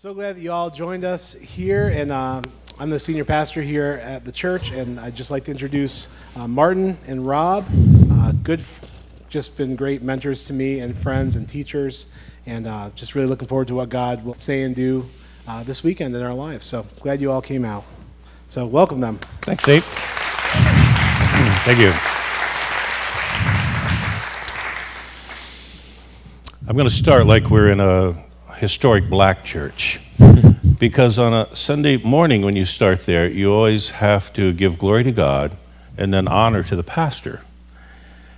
so glad that you all joined us here, and um, I'm the senior pastor here at the church, and I'd just like to introduce uh, Martin and Rob. Uh, good, just been great mentors to me and friends and teachers, and uh, just really looking forward to what God will say and do uh, this weekend in our lives. So glad you all came out. So welcome them. Thanks, Nate. Thank you. I'm going to start like we're in a historic black church. because on a Sunday morning, when you start there, you always have to give glory to God and then honor to the pastor.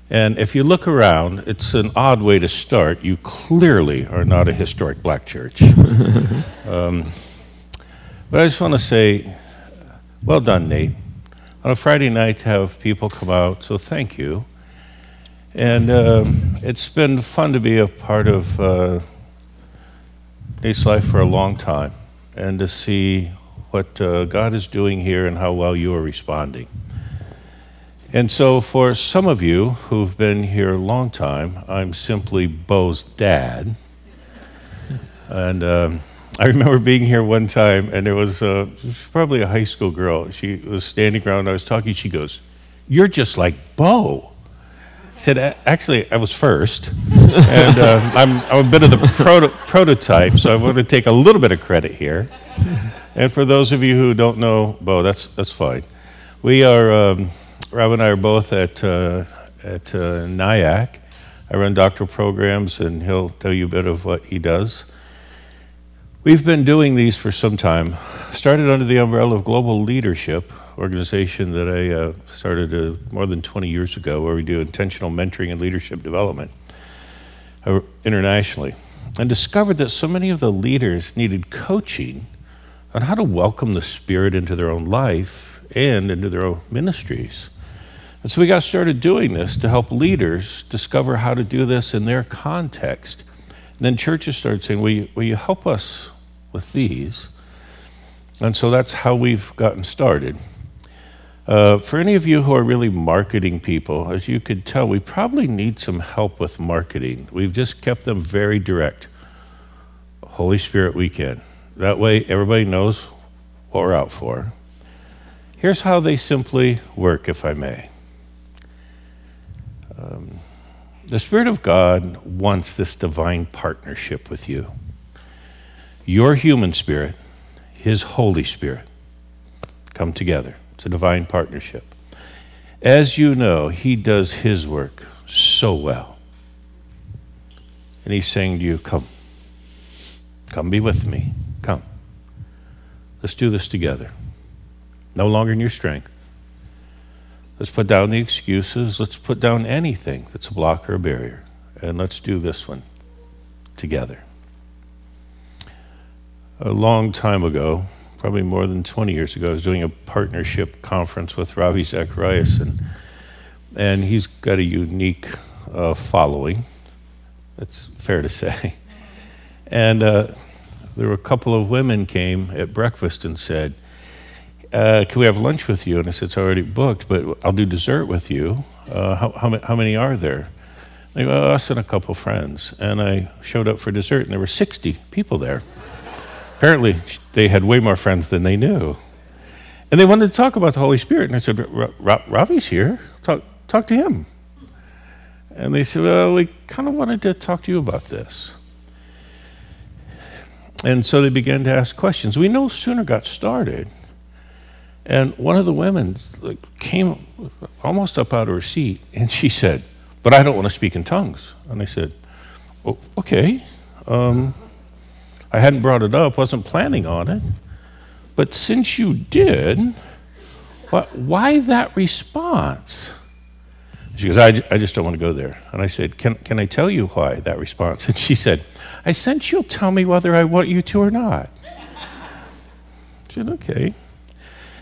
And if you look around, it's an odd way to start. You clearly are not a historic black church. um, but I just want to say, well done, Nate. On a Friday night to have people come out, so thank you. And um, it's been fun to be a part of uh, Nate's life for a long time and to see what uh, God is doing here and how well you are responding. And so, for some of you who've been here a long time, I'm simply Bo's dad. and um, I remember being here one time, and there was, a, was probably a high school girl. She was standing around, I was talking, she goes, You're just like Bo said, actually, I was first, and uh, I'm, I'm, a bit of the proto- prototype, so I want to take a little bit of credit here. And for those of you who don't know Bo, that's that's fine. We are um, Rob and I are both at uh, at uh, Nyack. I run doctoral programs, and he'll tell you a bit of what he does. We've been doing these for some time. Started under the umbrella of global leadership, organization that I uh, started uh, more than 20 years ago, where we do intentional mentoring and leadership development uh, internationally, and discovered that so many of the leaders needed coaching on how to welcome the Spirit into their own life and into their own ministries. And so we got started doing this to help leaders discover how to do this in their context. And then churches started saying, Will you, will you help us with these? And so that's how we've gotten started. Uh, for any of you who are really marketing people, as you could tell, we probably need some help with marketing. We've just kept them very direct. Holy Spirit weekend. That way, everybody knows what we're out for. Here's how they simply work, if I may. Um, the Spirit of God wants this divine partnership with you. Your human spirit, His Holy Spirit, come together. It's a divine partnership. As you know, He does His work so well. And He's saying to you, Come. Come be with me. Come. Let's do this together. No longer in your strength. Let's put down the excuses. Let's put down anything that's a block or a barrier. And let's do this one together. A long time ago, probably more than 20 years ago, I was doing a partnership conference with Ravi Zacharias, and, and he's got a unique uh, following. That's fair to say. And uh, there were a couple of women came at breakfast and said, uh, "Can we have lunch with you?" And I said, "It's already booked, but I'll do dessert with you. Uh, how, how, how, many are there?" They go, "Us and a couple friends." And I showed up for dessert, and there were 60 people there. Apparently, they had way more friends than they knew. And they wanted to talk about the Holy Spirit. And I said, Ravi's here. Talk, talk to him. And they said, Well, we kind of wanted to talk to you about this. And so they began to ask questions. We no sooner got started, and one of the women came almost up out of her seat, and she said, But I don't want to speak in tongues. And I said, oh, Okay. Um, I hadn't brought it up, wasn't planning on it. But since you did, why that response? She goes, I, I just don't want to go there. And I said, can, can I tell you why that response? And she said, I sense you'll tell me whether I want you to or not. I said, okay.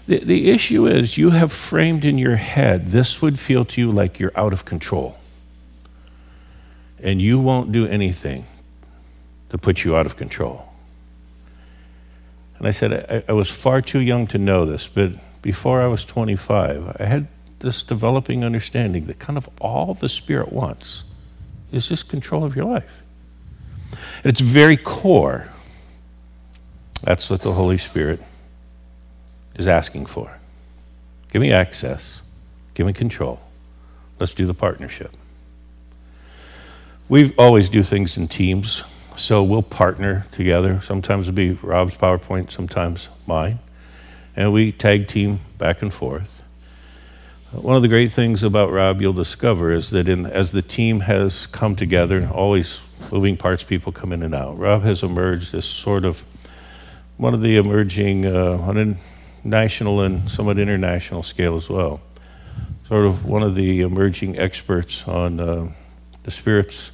The, the issue is you have framed in your head this would feel to you like you're out of control. And you won't do anything to put you out of control. And I said, I, I, was far too young to know this, but before I was 25, I had this developing understanding that kind of all the Spirit wants is just control of your life. At its very core, That's what the Holy Spirit is asking for. Give me access, give me control. Let's do the partnership. We always do things in teams, so we'll partner together. Sometimes it'll be Rob's PowerPoint, sometimes mine. And we tag team back and forth. One of the great things about Rob you'll discover is that in, as the team has come together, always moving parts, people come in and out. Rob has emerged as sort of one of the emerging uh, on a national and somewhat international scale as well. Sort of one of the emerging experts on uh, the Spirit's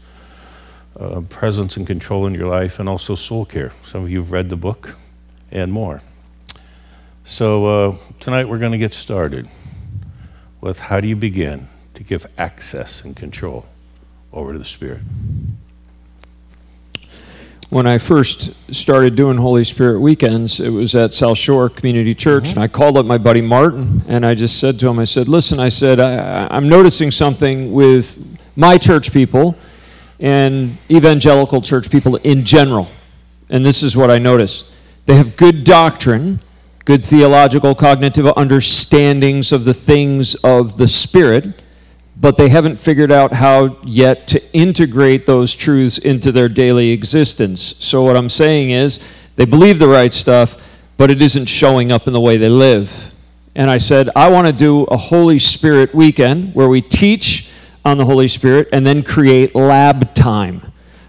uh, presence and control in your life, and also soul care. Some of you have read the book and more. So uh, tonight we're going to get started with how do you begin to give access and control over to the Spirit. When I first started doing Holy Spirit weekends, it was at South Shore Community Church, mm-hmm. and I called up my buddy Martin, and I just said to him, I said, "Listen, I said I, I'm noticing something with my church people." And evangelical church people in general. And this is what I notice they have good doctrine, good theological, cognitive understandings of the things of the Spirit, but they haven't figured out how yet to integrate those truths into their daily existence. So, what I'm saying is, they believe the right stuff, but it isn't showing up in the way they live. And I said, I want to do a Holy Spirit weekend where we teach on the Holy Spirit and then create lab time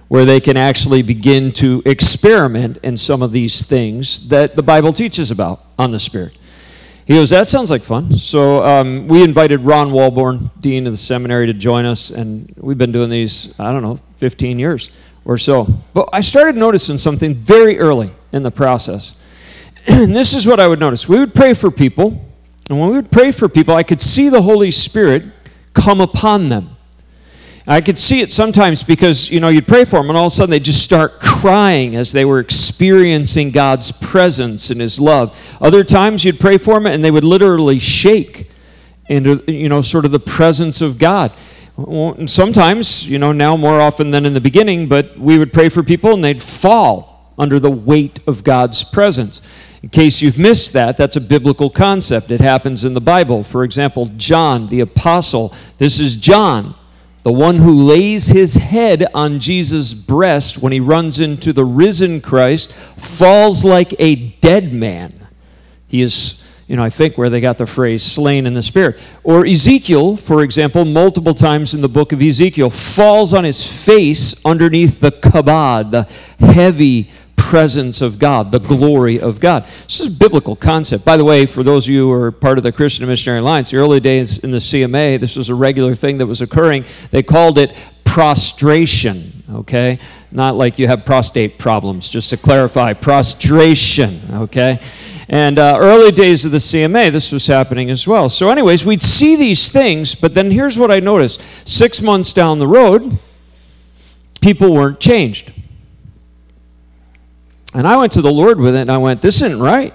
where they can actually begin to experiment in some of these things that the Bible teaches about on the Spirit. He goes, That sounds like fun. So um, we invited Ron Walborn, Dean of the seminary, to join us, and we've been doing these, I don't know, 15 years or so. But I started noticing something very early in the process. and this is what I would notice. We would pray for people, and when we would pray for people, I could see the Holy Spirit come upon them. I could see it sometimes because, you know, you'd pray for them and all of a sudden they'd just start crying as they were experiencing God's presence and His love. Other times you'd pray for them and they would literally shake into, you know, sort of the presence of God. And Sometimes, you know, now more often than in the beginning, but we would pray for people and they'd fall under the weight of God's presence. In case you've missed that, that's a biblical concept. It happens in the Bible. For example, John, the apostle, this is John, the one who lays his head on Jesus' breast when he runs into the risen Christ, falls like a dead man. He is you know, I think where they got the phrase slain in the spirit. Or Ezekiel, for example, multiple times in the book of Ezekiel, falls on his face underneath the kabod, the heavy presence of God, the glory of God. This is a biblical concept. By the way, for those of you who are part of the Christian Missionary Alliance, the early days in the CMA, this was a regular thing that was occurring. They called it prostration, okay? Not like you have prostate problems, just to clarify, prostration, okay? And uh, early days of the CMA, this was happening as well. So, anyways, we'd see these things, but then here's what I noticed six months down the road, people weren't changed. And I went to the Lord with it and I went, This isn't right.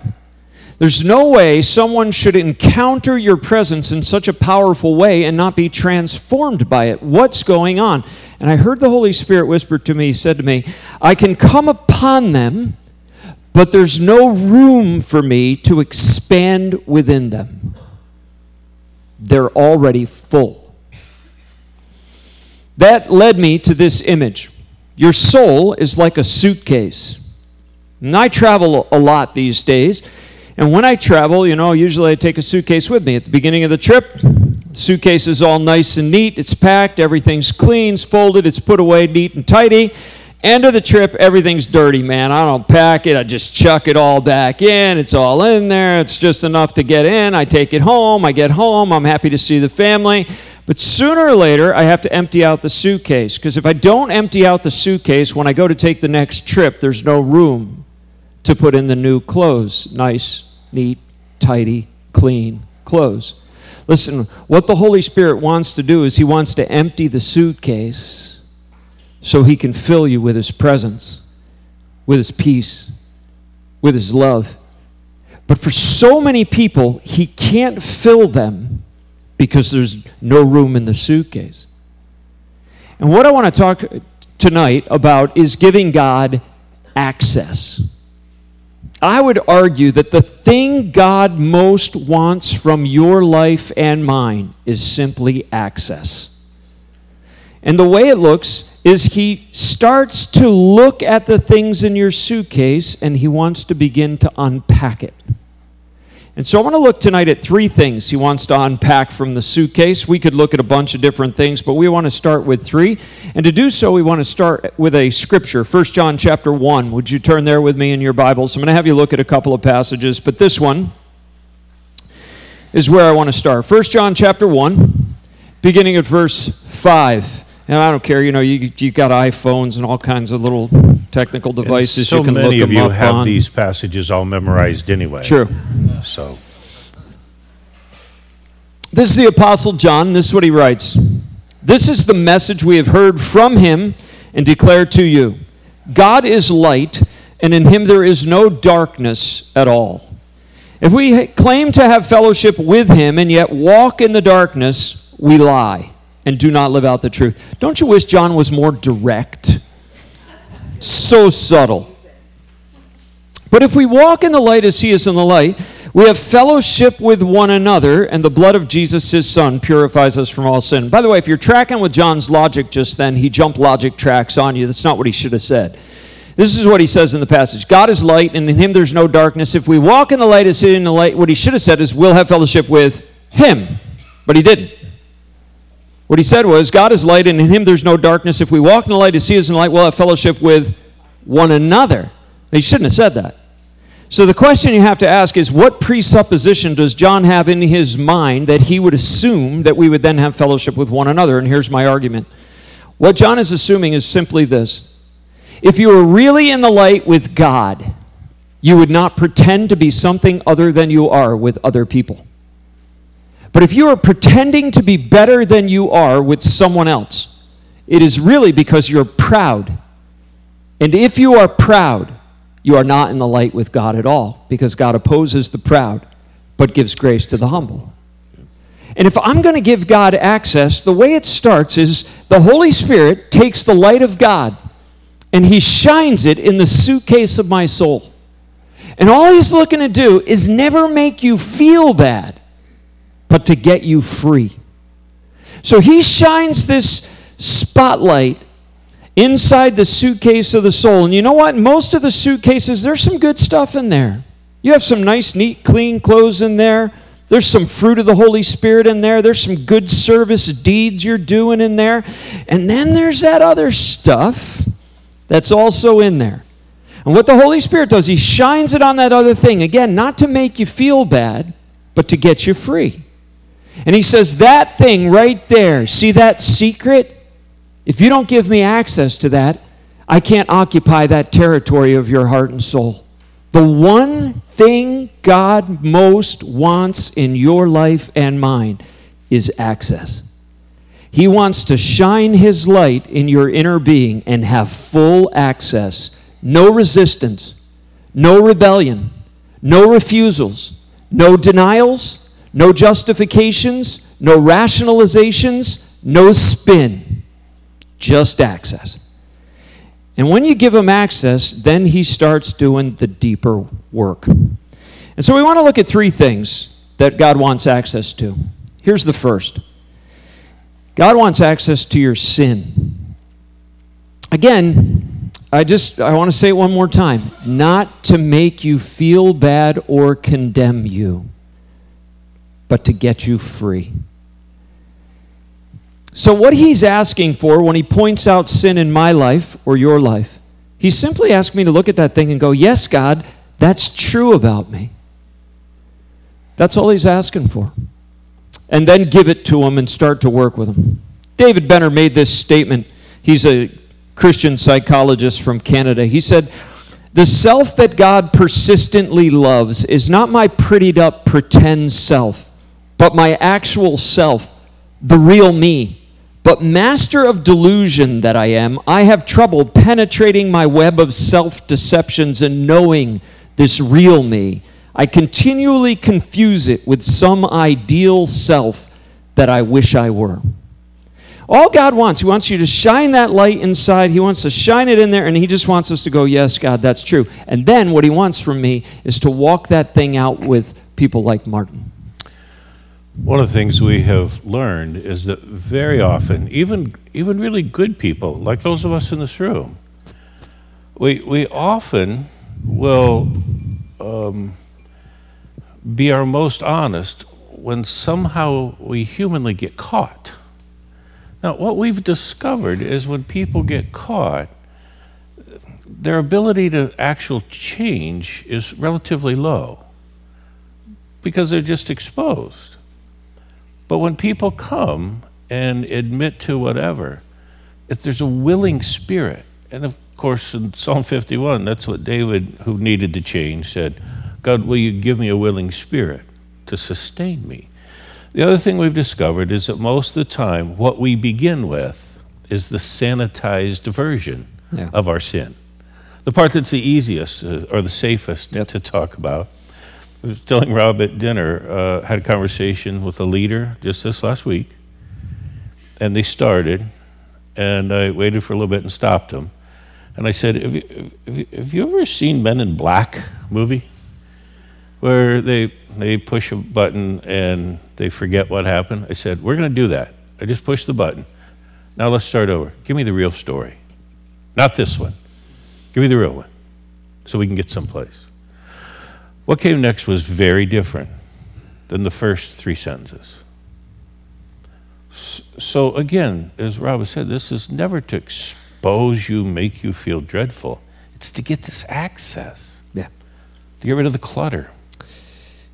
There's no way someone should encounter your presence in such a powerful way and not be transformed by it. What's going on? And I heard the Holy Spirit whisper to me, he said to me, I can come upon them, but there's no room for me to expand within them. They're already full. That led me to this image. Your soul is like a suitcase. And I travel a lot these days. And when I travel, you know, usually I take a suitcase with me. At the beginning of the trip, suitcase is all nice and neat. It's packed, everything's clean, it's folded, it's put away neat and tidy. End of the trip, everything's dirty, man. I don't pack it, I just chuck it all back in. It's all in there, it's just enough to get in. I take it home, I get home, I'm happy to see the family. But sooner or later, I have to empty out the suitcase because if I don't empty out the suitcase when I go to take the next trip, there's no room to put in the new clothes nice, neat, tidy, clean clothes. Listen, what the Holy Spirit wants to do is He wants to empty the suitcase so He can fill you with His presence, with His peace, with His love. But for so many people, He can't fill them because there's no room in the suitcase. And what I want to talk tonight about is giving God access. I would argue that the thing God most wants from your life and mine is simply access. And the way it looks is he starts to look at the things in your suitcase and he wants to begin to unpack it. And so I want to look tonight at three things he wants to unpack from the suitcase. We could look at a bunch of different things, but we want to start with three. And to do so, we want to start with a scripture. 1 John chapter 1. Would you turn there with me in your Bibles? I'm going to have you look at a couple of passages, but this one is where I want to start. 1 John chapter 1, beginning at verse 5. And I don't care, you know, you you got iPhones and all kinds of little technical devices so you can many look of you up have on. these passages all memorized anyway. True. So, This is the Apostle John. This is what he writes. This is the message we have heard from him and declare to you God is light, and in him there is no darkness at all. If we claim to have fellowship with him and yet walk in the darkness, we lie and do not live out the truth. Don't you wish John was more direct? So subtle. But if we walk in the light as he is in the light, we have fellowship with one another, and the blood of Jesus, his son, purifies us from all sin. By the way, if you're tracking with John's logic just then, he jumped logic tracks on you. That's not what he should have said. This is what he says in the passage God is light, and in him there's no darkness. If we walk in the light as he is in the light, what he should have said is, we'll have fellowship with him. But he didn't. What he said was, God is light, and in him there's no darkness. If we walk in the light as he is in the light, we'll have fellowship with one another. He shouldn't have said that. So the question you have to ask is what presupposition does John have in his mind that he would assume that we would then have fellowship with one another? And here's my argument. What John is assuming is simply this. If you were really in the light with God, you would not pretend to be something other than you are with other people. But if you are pretending to be better than you are with someone else, it is really because you're proud. And if you are proud, you are not in the light with God at all because God opposes the proud but gives grace to the humble. And if I'm going to give God access, the way it starts is the Holy Spirit takes the light of God and he shines it in the suitcase of my soul. And all he's looking to do is never make you feel bad, but to get you free. So he shines this spotlight inside the suitcase of the soul. And you know what? Most of the suitcases, there's some good stuff in there. You have some nice, neat, clean clothes in there. There's some fruit of the Holy Spirit in there. There's some good service deeds you're doing in there. And then there's that other stuff that's also in there. And what the Holy Spirit does, He shines it on that other thing. Again, not to make you feel bad, but to get you free. And He says, That thing right there, see that secret? If you don't give me access to that, I can't occupy that territory of your heart and soul. The one thing God most wants in your life and mine is access. He wants to shine His light in your inner being and have full access. No resistance, no rebellion, no refusals, no denials, no justifications, no rationalizations, no spin just access. And when you give him access, then he starts doing the deeper work. And so we want to look at three things that God wants access to. Here's the first God wants access to your sin. Again, I just I want to say it one more time, not to make you feel bad or condemn you, but to get you free. So, what he's asking for when he points out sin in my life or your life, he's simply asking me to look at that thing and go, Yes, God, that's true about me. That's all he's asking for. And then give it to him and start to work with him. David Benner made this statement. He's a Christian psychologist from Canada. He said, The self that God persistently loves is not my prettied up pretend self, but my actual self, the real me. But master of delusion that I am, I have trouble penetrating my web of self deceptions and knowing this real me. I continually confuse it with some ideal self that I wish I were. All God wants, He wants you to shine that light inside. He wants to shine it in there, and He just wants us to go, Yes, God, that's true. And then what He wants from me is to walk that thing out with people like Martin. One of the things we have learned is that very often, even, even really good people, like those of us in this room, we, we often will um, be our most honest when somehow we humanly get caught. Now, what we've discovered is when people get caught, their ability to actual change is relatively low because they're just exposed. But when people come and admit to whatever, if there's a willing spirit, and of course in Psalm 51, that's what David, who needed to change, said, God, will you give me a willing spirit to sustain me? The other thing we've discovered is that most of the time, what we begin with is the sanitized version Yeah. of our sin. The part that's the easiest uh, or the safest to talk about. Was telling Rob at dinner, uh, had a conversation with a leader just this last week, and they started, and I waited for a little bit and stopped them. And I said, Have you, have you, have you ever seen Men in Black movie? Where they, they push a button and they forget what happened? I said, We're going to do that. I just pushed the button. Now let's start over. Give me the real story. Not this one. Give me the real one so we can get someplace. What came next was very different than the first three sentences. So, again, as Rob said, this is never to expose you, make you feel dreadful. It's to get this access, Yeah. to get rid of the clutter.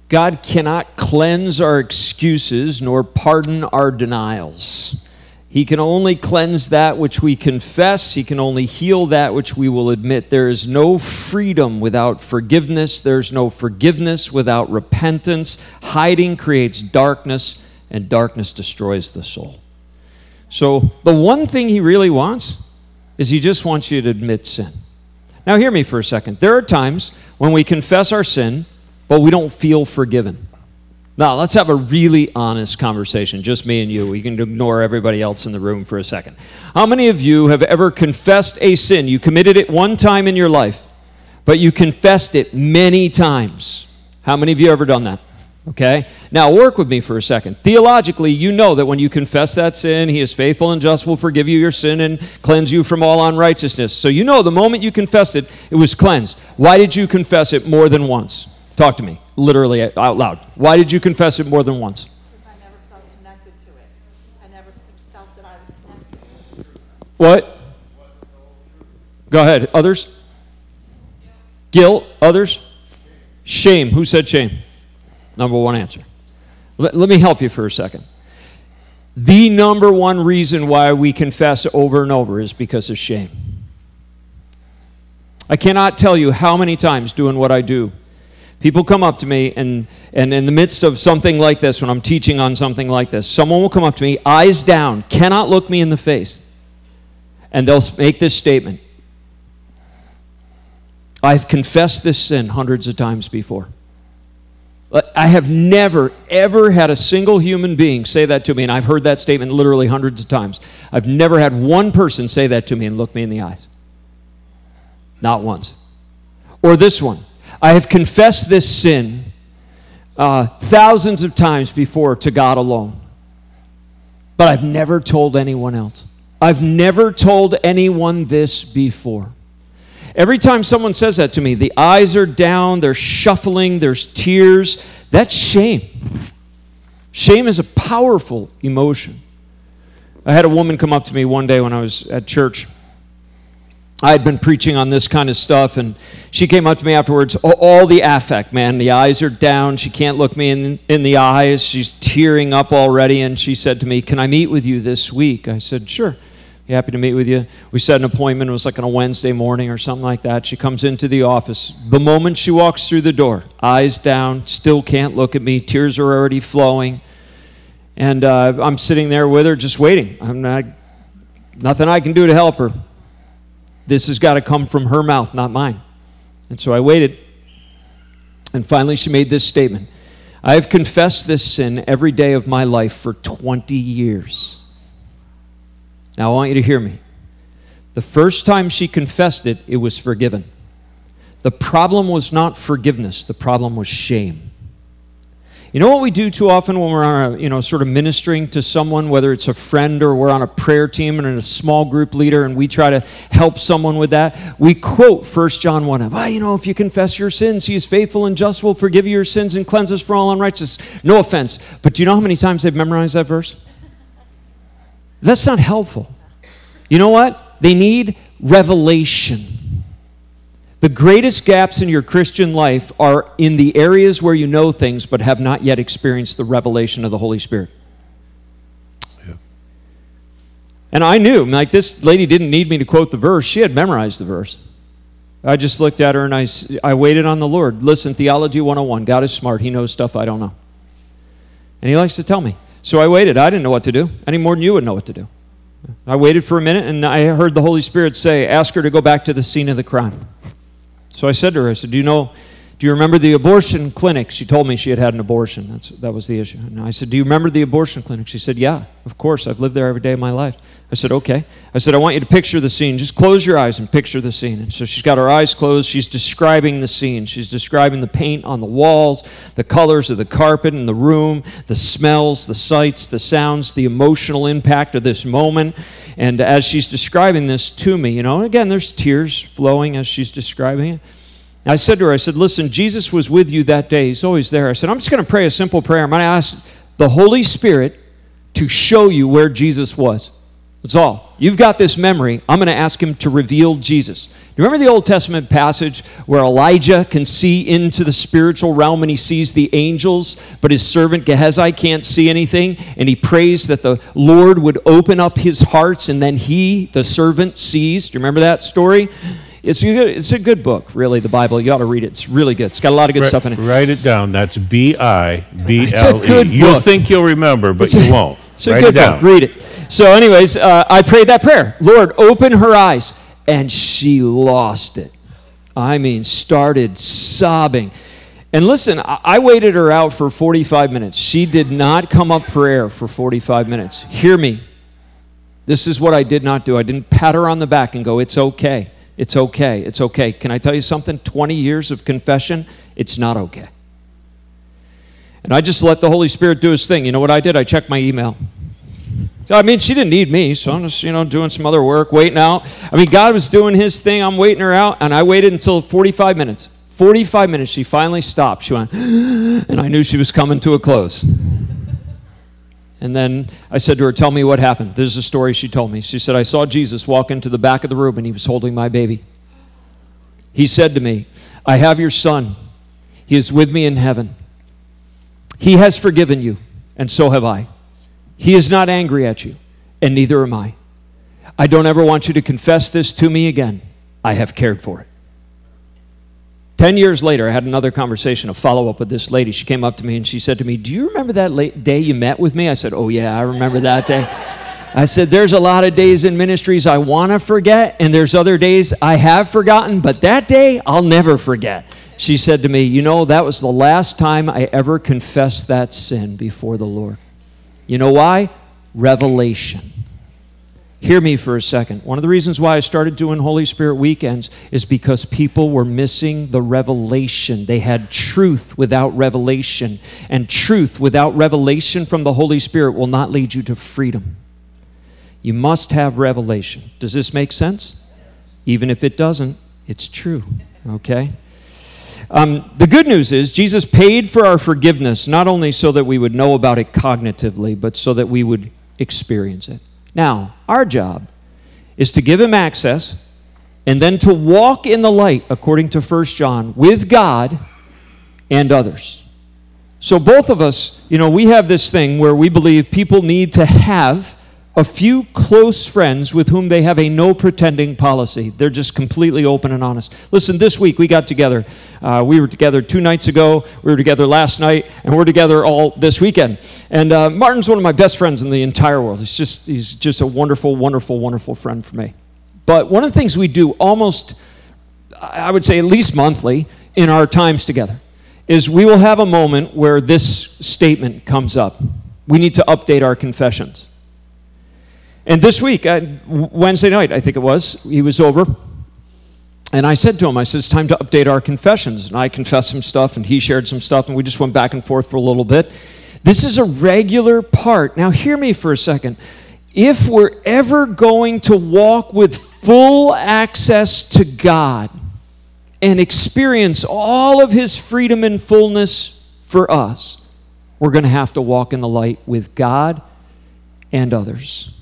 God cannot cleanse our excuses nor pardon our denials. He can only cleanse that which we confess. He can only heal that which we will admit. There is no freedom without forgiveness. There's no forgiveness without repentance. Hiding creates darkness, and darkness destroys the soul. So, the one thing he really wants is he just wants you to admit sin. Now, hear me for a second. There are times when we confess our sin, but we don't feel forgiven. Now, let's have a really honest conversation, just me and you. We can ignore everybody else in the room for a second. How many of you have ever confessed a sin? You committed it one time in your life, but you confessed it many times. How many of you ever done that? Okay? Now, work with me for a second. Theologically, you know that when you confess that sin, He is faithful and just, will forgive you your sin and cleanse you from all unrighteousness. So, you know the moment you confessed it, it was cleansed. Why did you confess it more than once? Talk to me, literally out loud. Why did you confess it more than once? Because I never felt connected to it. I never felt that I was connected. What? Go ahead. Others? Guilt? Others? Shame. Who said shame? Number one answer. Let, let me help you for a second. The number one reason why we confess over and over is because of shame. I cannot tell you how many times doing what I do, people come up to me, and, and in the midst of something like this, when I'm teaching on something like this, someone will come up to me, eyes down, cannot look me in the face, and they'll make this statement I've confessed this sin hundreds of times before. I have never, ever had a single human being say that to me, and I've heard that statement literally hundreds of times. I've never had one person say that to me and look me in the eyes. Not once. Or this one I have confessed this sin uh, thousands of times before to God alone, but I've never told anyone else. I've never told anyone this before. Every time someone says that to me, the eyes are down, they're shuffling, there's tears. That's shame. Shame is a powerful emotion. I had a woman come up to me one day when I was at church. I had been preaching on this kind of stuff, and she came up to me afterwards. All, the affect, man. The eyes are down. She can't look me in, in the eyes. She's tearing up already, and she said to me, Can I meet with you this week? I said, Sure. Be happy to meet with you. We set an appointment. It was like on a Wednesday morning or something like that. She comes into the office. The moment she walks through the door, eyes down, still can't look at me. Tears are already flowing. And uh, I'm sitting there with her just waiting. I'm not, nothing I can do to help her. This has got to come from her mouth, not mine. And so I waited. And finally, she made this statement I have confessed this sin every day of my life for 20 years. Now, I want you to hear me. The first time she confessed it, it was forgiven. The problem was not forgiveness, the problem was shame. You know what we do too often when we're on a, you know, sort of ministering to someone, whether it's a friend or we're on a prayer team and in a small group leader and we try to help someone with that? We quote 1 John 1 ah, you know, if you confess your sins, he is faithful and just will forgive you your sins and cleanse us from all unrighteousness. No offense. But do you know how many times they've memorized that verse? That's not helpful. You know what? They need revelation. The greatest gaps in your Christian life are in the areas where you know things but have not yet experienced the revelation of the Holy Spirit. Yeah. And I knew, like, this lady didn't need me to quote the verse, she had memorized the verse. I just looked at her and I, I waited on the Lord. Listen, Theology 101. God is smart. He knows stuff I don't know. And He likes to tell me. So I waited. I didn't know what to do, any more than you would know what to do. I waited for a minute and I heard the Holy Spirit say, Ask her to go back to the scene of the crime. So I said to her, I said, Do you know, do you remember the abortion clinic? She told me she had had an abortion. That's, that was the issue. And I said, Do you remember the abortion clinic? She said, Yeah, of course. I've lived there every day of my life. I said, Okay. I said, I want you to picture the scene. Just close your eyes and picture the scene. And so she's got her eyes closed. She's describing the scene. She's describing the paint on the walls, the colors of the carpet in the room, the smells, the sights, the sounds, the emotional impact of this moment. And as she's describing this to me, you know, again, there's tears flowing as she's describing it. I said to her, I said, listen, Jesus was with you that day. He's always there. I said, I'm just going to pray a simple prayer. I'm going to ask the Holy Spirit to show you where Jesus was. That's all. You've got this memory. I'm going to ask him to reveal Jesus. Do you remember the Old Testament passage where Elijah can see into the spiritual realm and he sees the angels, but his servant Gehazi can't see anything? And he prays that the Lord would open up his hearts and then he, the servant, sees. Do you remember that story? It's a, good, it's a good book, really, the Bible. You ought to read it. It's really good. It's got a lot of good Write- stuff in it. Write it down. That's B I B L good E. You'll book. think you'll remember, but you won't. It's a Write good it down. book. Read it. So, anyways, uh, I prayed that prayer. Lord, open her eyes. And she lost it. I mean, started sobbing. And listen, I I waited her out for 45 minutes. She did not come up for air for 45 minutes. Hear me. This is what I did not do. I didn't pat her on the back and go, It's okay. It's okay. It's okay. Can I tell you something? 20 years of confession, it's not okay. And I just let the Holy Spirit do his thing. You know what I did? I checked my email. I mean, she didn't need me, so I'm just, you know, doing some other work, waiting out. I mean, God was doing his thing. I'm waiting her out, and I waited until 45 minutes. 45 minutes, she finally stopped. She went, and I knew she was coming to a close. And then I said to her, Tell me what happened. This is a story she told me. She said, I saw Jesus walk into the back of the room, and he was holding my baby. He said to me, I have your son. He is with me in heaven. He has forgiven you, and so have I. He is not angry at you, and neither am I. I don't ever want you to confess this to me again. I have cared for it. Ten years later, I had another conversation, a follow up with this lady. She came up to me and she said to me, Do you remember that day you met with me? I said, Oh, yeah, I remember that day. I said, There's a lot of days in ministries I want to forget, and there's other days I have forgotten, but that day I'll never forget. She said to me, You know, that was the last time I ever confessed that sin before the Lord. You know why? Revelation. Hear me for a second. One of the reasons why I started doing Holy Spirit weekends is because people were missing the revelation. They had truth without revelation. And truth without revelation from the Holy Spirit will not lead you to freedom. You must have revelation. Does this make sense? Even if it doesn't, it's true. Okay? Um, the good news is Jesus paid for our forgiveness, not only so that we would know about it cognitively, but so that we would experience it. Now, our job is to give him access and then to walk in the light, according to 1 John, with God and others. So, both of us, you know, we have this thing where we believe people need to have a few close friends with whom they have a no pretending policy. They're just completely open and honest. Listen, this week we got together. Uh, we were together two nights ago, we were together last night, and we're together all this weekend. And uh, Martin's one of my best friends in the entire world. He's just, he's just a wonderful, wonderful, wonderful friend for me. But one of the things we do almost, I would say at least monthly, in our times together is we will have a moment where this statement comes up. We need to update our confessions. And this week, uh, Wednesday night, I think it was, he was over. And I said to him, I said, it's time to update our confessions. And I confessed some stuff, and he shared some stuff, and we just went back and forth for a little bit. This is a regular part. Now, hear me for a second. If we're ever going to walk with full access to God and experience all of His freedom and fullness for us, we're going to have to walk in the light with God and others.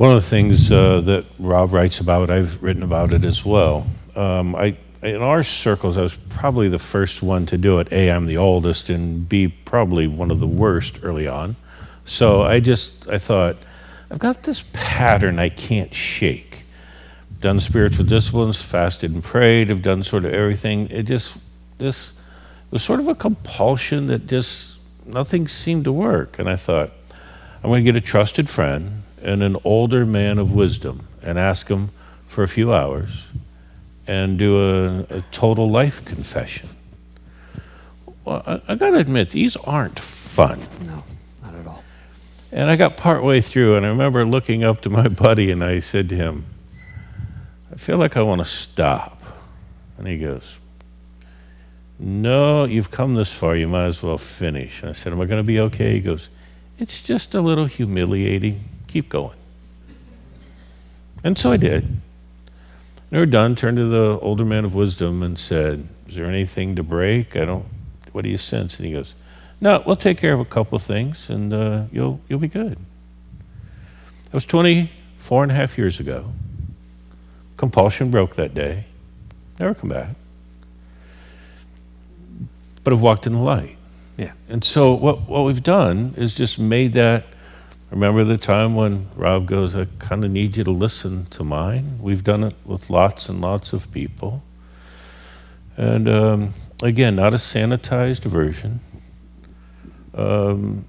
One of the things uh, that Rob writes about, I've written about it as well. Um, I, in our circles, I was probably the first one to do it. A, I'm the oldest, and B, probably one of the worst early on. So I just, I thought, I've got this pattern I can't shake. Done spiritual disciplines, fasted and prayed, I've done sort of everything. It just, this was sort of a compulsion that just, nothing seemed to work. And I thought, I'm going to get a trusted friend and an older man of wisdom and ask him for a few hours and do a, a total life confession. Well, I, I got to admit, these aren't fun. No, not at all. And I got partway through, and I remember looking up to my buddy, and I said to him, I feel like I want to stop. And he goes, No, you've come this far, you might as well finish. And I said, Am I going to be okay? He goes, It's just a little humiliating. Keep going. And so I did. And we were done, turned to the older man of wisdom and said, Is there anything to break? I don't, what do you sense? And he goes, No, we'll take care of a couple of things and uh, you'll, you'll be good. That was 24 and a half years ago. Compulsion broke that day. Never come back. But I've walked in the light. Yeah. And so what, what we've done is just made that. Remember the time when Rob goes, I kind of need you to listen to mine? We've done it with lots and lots of people. And um, again, not a sanitized version, um,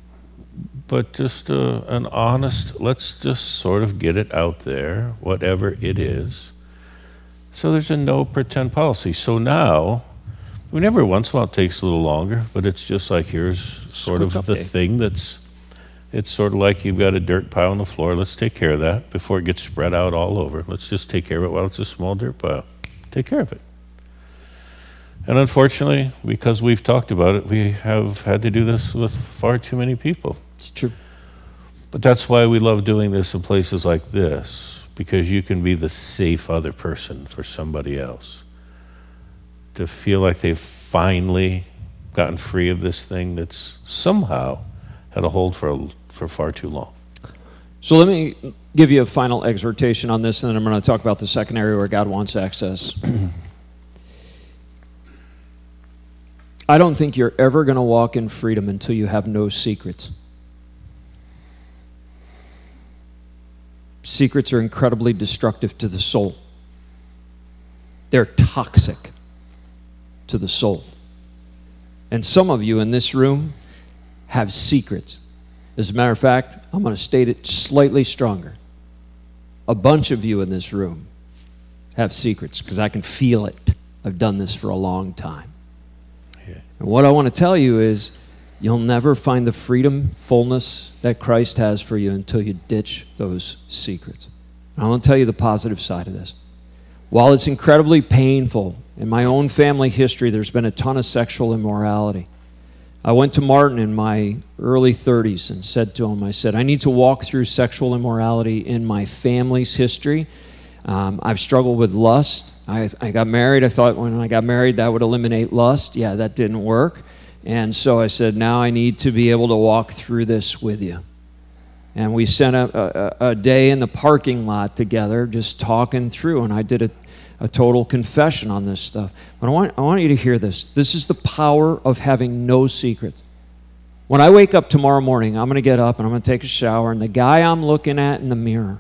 but just a, an honest, let's just sort of get it out there, whatever it is. So there's a no pretend policy. So now, I mean, every once in a while it takes a little longer, but it's just like here's sort of the thing that's, it's sort of like you've got a dirt pile on the floor. Let's take care of that before it gets spread out all over. Let's just take care of it while it's a small dirt pile. Take care of it. And unfortunately, because we've talked about it, we have had to do this with far too many people. It's true. But that's why we love doing this in places like this, because you can be the safe other person for somebody else. To feel like they've finally gotten free of this thing that's somehow had a hold for, a, for far too long. So let me give you a final exhortation on this, and then I'm going to talk about the second area where God wants access. I don't think you're ever going to walk in freedom until you have no secrets. Secrets are incredibly destructive to the soul, they're toxic to the soul. And some of you in this room have secrets. As a matter of fact, I'm going to state it slightly stronger. A bunch of you in this room have secrets because I can feel it. I've done this for a long time. Yeah. And what I want to tell you is you'll never find the freedom, fullness that Christ has for you until you ditch those secrets. And I want to tell you the positive side of this. While it's incredibly painful, in my own family history, there's been a ton of sexual immorality. I went to Martin in my early 30s and said to him, I said, I need to walk through sexual immorality in my family's history. Um, I've struggled with lust. I, I got married. I thought when I got married that would eliminate lust. Yeah, that didn't work. And so I said, now I need to be able to walk through this with you. And we spent a, a, a day in the parking lot together just talking through, and I did a, a total confession on this stuff. But I want, I want you to hear this. This is the power of having no secrets. When I wake up tomorrow morning, I'm going to get up and I'm going to take a shower, and the guy I'm looking at in the mirror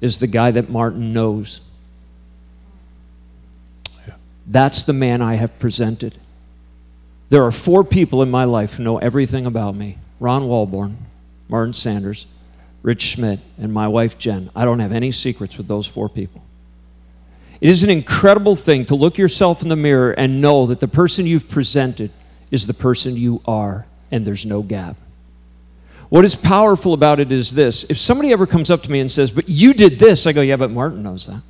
is the guy that Martin knows. That's the man I have presented. There are four people in my life who know everything about me Ron Walborn, Martin Sanders, Rich Schmidt, and my wife Jen. I don't have any secrets with those four people. It is an incredible thing to look yourself in the mirror and know that the person you've presented is the person you are, and there's no gap. What is powerful about it is this if somebody ever comes up to me and says, But you did this, I go, Yeah, but Martin knows that.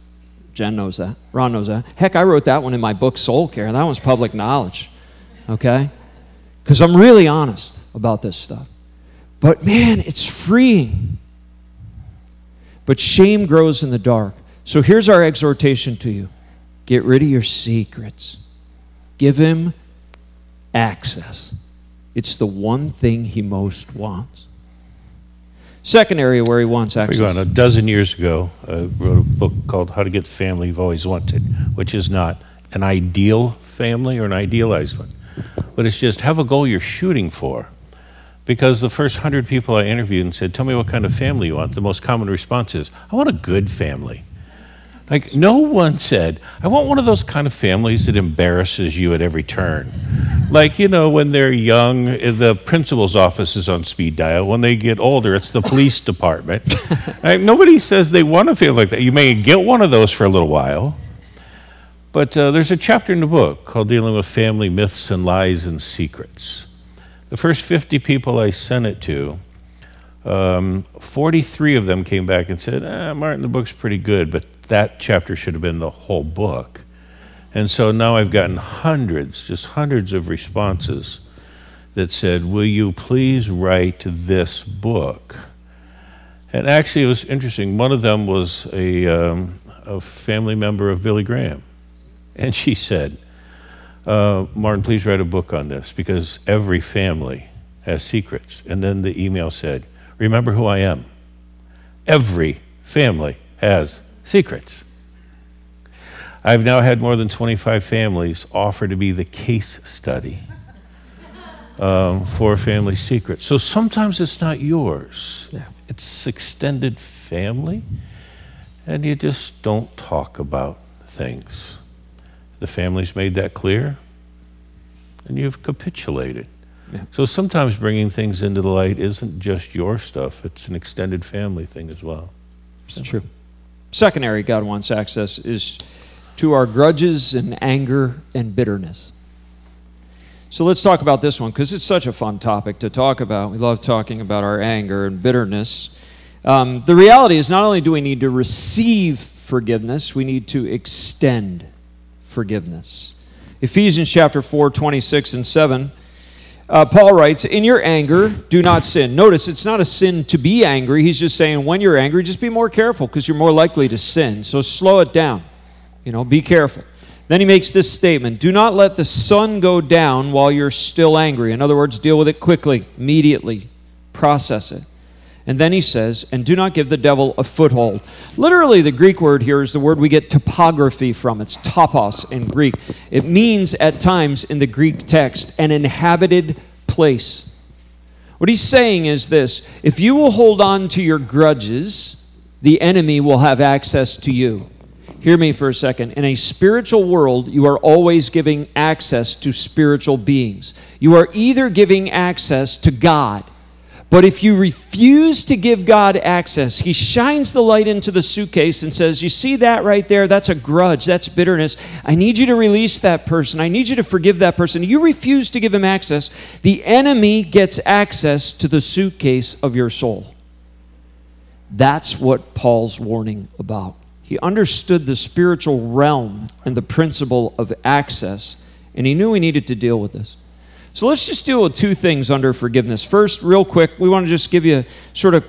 Jen knows that. Ron knows that. Heck, I wrote that one in my book, Soul Care. That one's public knowledge. Okay? Because I'm really honest about this stuff. But man, it's freeing. But shame grows in the dark. So here's our exhortation to you get rid of your secrets, give him access. It's the one thing he most wants. Second area where he wants access. Going a dozen years ago, I wrote a book called How to Get the Family You've Always Wanted, which is not an ideal family or an idealized one, but it's just have a goal you're shooting for. Because the first hundred people I interviewed and said, Tell me what kind of family you want, the most common response is, I want a good family. Like, no one said, I want one of those kind of families that embarrasses you at every turn. Like, you know, when they're young, the principal's office is on speed dial. When they get older, it's the police department. like, nobody says they want a family like that. You may get one of those for a little while. But uh, there's a chapter in the book called Dealing with Family Myths and Lies and Secrets. The first 50 people I sent it to, um, 43 of them came back and said, eh, Martin, the book's pretty good, but that chapter should have been the whole book. And so now I've gotten hundreds, just hundreds of responses that said, Will you please write this book? And actually, it was interesting. One of them was a, um, a family member of Billy Graham. And she said, uh, Martin, please write a book on this because every family has secrets. And then the email said, Remember who I am. Every family has secrets. I've now had more than 25 families offer to be the case study um, for family secrets. So sometimes it's not yours, Yeah. it's extended family, and you just don't talk about things. The family's made that clear, and you've capitulated. Yeah. So sometimes bringing things into the light isn't just your stuff, it's an extended family thing as well. It's true. Second area God wants access is to our grudges and anger and bitterness. So let's talk about this one because it's such a fun topic to talk about. We love talking about our anger and bitterness. Um, the reality is, not only do we need to receive forgiveness, we need to extend forgiveness. Ephesians chapter 4, 26 and 7. Uh, Paul writes, In your anger, do not sin. Notice it's not a sin to be angry. He's just saying, when you're angry, just be more careful because you're more likely to sin. So slow it down. You know, be careful. Then he makes this statement Do not let the sun go down while you're still angry. In other words, deal with it quickly, immediately, process it. And then he says, and do not give the devil a foothold. Literally, the Greek word here is the word we get topography from. It's topos in Greek. It means, at times in the Greek text, an inhabited place. What he's saying is this if you will hold on to your grudges, the enemy will have access to you. Hear me for a second. In a spiritual world, you are always giving access to spiritual beings. You are either giving access to God but if you refuse to give God access, He shines the light into the suitcase and says, You see that right there? That's a grudge. That's bitterness. I need you to release that person. I need you to forgive that person. You refuse to give Him access. The enemy gets access to the suitcase of your soul. That's what Paul's warning about. He understood the spiritual realm and the principle of access, and he knew he needed to deal with this. So let's just deal with two things under forgiveness. First, real quick, we want to just give you a sort of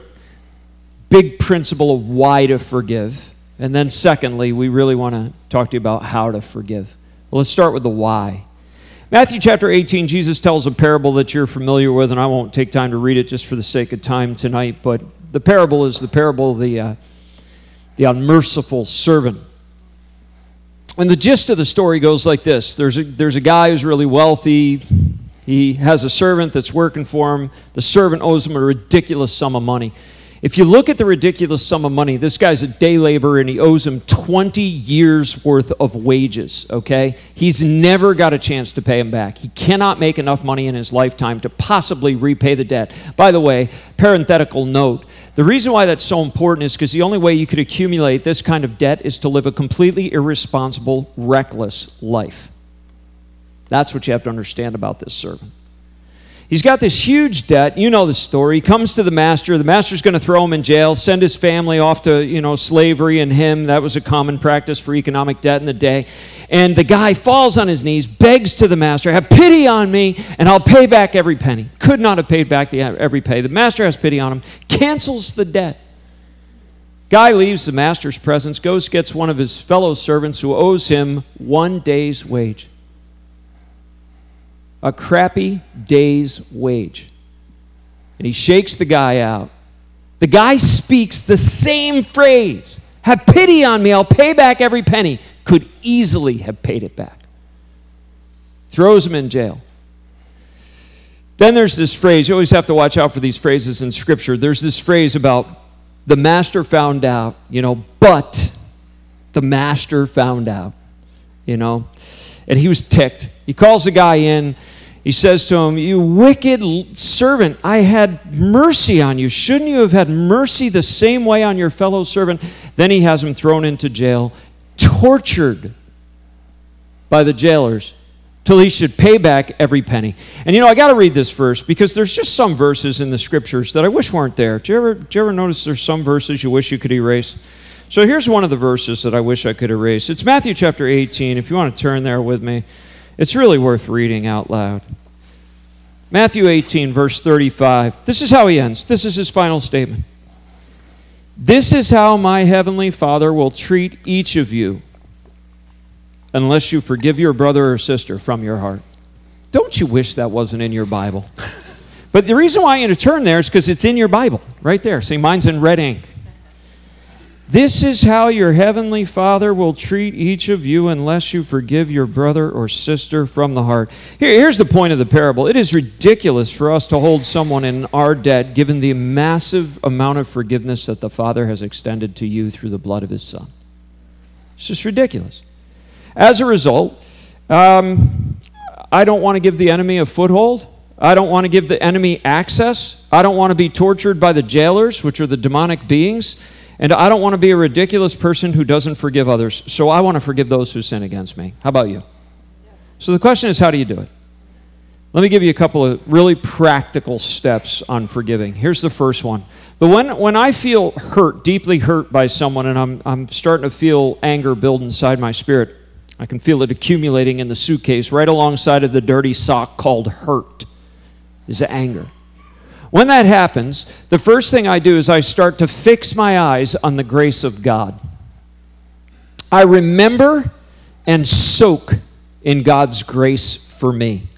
big principle of why to forgive. And then, secondly, we really want to talk to you about how to forgive. Well, let's start with the why. Matthew chapter 18, Jesus tells a parable that you're familiar with, and I won't take time to read it just for the sake of time tonight, but the parable is the parable of the, uh, the unmerciful servant. And the gist of the story goes like this there's a, there's a guy who's really wealthy. He has a servant that's working for him. The servant owes him a ridiculous sum of money. If you look at the ridiculous sum of money, this guy's a day laborer and he owes him 20 years worth of wages, okay? He's never got a chance to pay him back. He cannot make enough money in his lifetime to possibly repay the debt. By the way, parenthetical note the reason why that's so important is because the only way you could accumulate this kind of debt is to live a completely irresponsible, reckless life. That's what you have to understand about this servant. He's got this huge debt. You know the story. He comes to the master. The master's going to throw him in jail, send his family off to, you know, slavery and him. That was a common practice for economic debt in the day. And the guy falls on his knees, begs to the master, Have pity on me, and I'll pay back every penny. Could not have paid back the every pay. The master has pity on him, cancels the debt. Guy leaves the master's presence, goes, gets one of his fellow servants who owes him one day's wage a crappy day's wage. And he shakes the guy out. The guy speaks the same phrase Have pity on me, I'll pay back every penny. Could easily have paid it back. Throws him in jail. Then there's this phrase, you always have to watch out for these phrases in Scripture. There's this phrase about the master found out, you know, but the master found out, you know, and he was ticked. He calls the guy in he says to him, You wicked servant, I had mercy on you. Shouldn't you have had mercy the same way on your fellow servant? Then he has him thrown into jail, tortured by the jailers till he should pay back every penny. And you know, I got to read this verse because there's just some verses in the scriptures that I wish weren't there. Do you ever, do you ever notice there's some verses you wish you could erase? So here's one of the verses that I wish I could erase. It's Matthew chapter 18. If you want to turn there with me. It's really worth reading out loud. Matthew 18, verse 35. This is how he ends. This is his final statement. This is how my heavenly Father will treat each of you unless you forgive your brother or sister from your heart. Don't you wish that wasn't in your Bible? But the reason why I'm going to turn there is because it's in your Bible, right there. See, mine's in red ink. This is how your heavenly Father will treat each of you unless you forgive your brother or sister from the heart. Here, here's the point of the parable it is ridiculous for us to hold someone in our debt given the massive amount of forgiveness that the Father has extended to you through the blood of His Son. It's just ridiculous. As a result, um, I don't want to give the enemy a foothold. I don't want to give the enemy access. I don't want to be tortured by the jailers, which are the demonic beings. And I don't want to be a ridiculous person who doesn't forgive others, so I want to forgive those who sin against me. How about you? So the question is, how do you do it? Let me give you a couple of really practical steps on forgiving. Here's the first one. The when, when I feel hurt, deeply hurt by someone, and I'm, I'm starting to feel anger build inside my spirit, I can feel it accumulating in the suitcase right alongside of the dirty sock called hurt, is anger. When that happens, the first thing I do is I start to fix my eyes on the grace of God. I remember and soak in God's grace for me.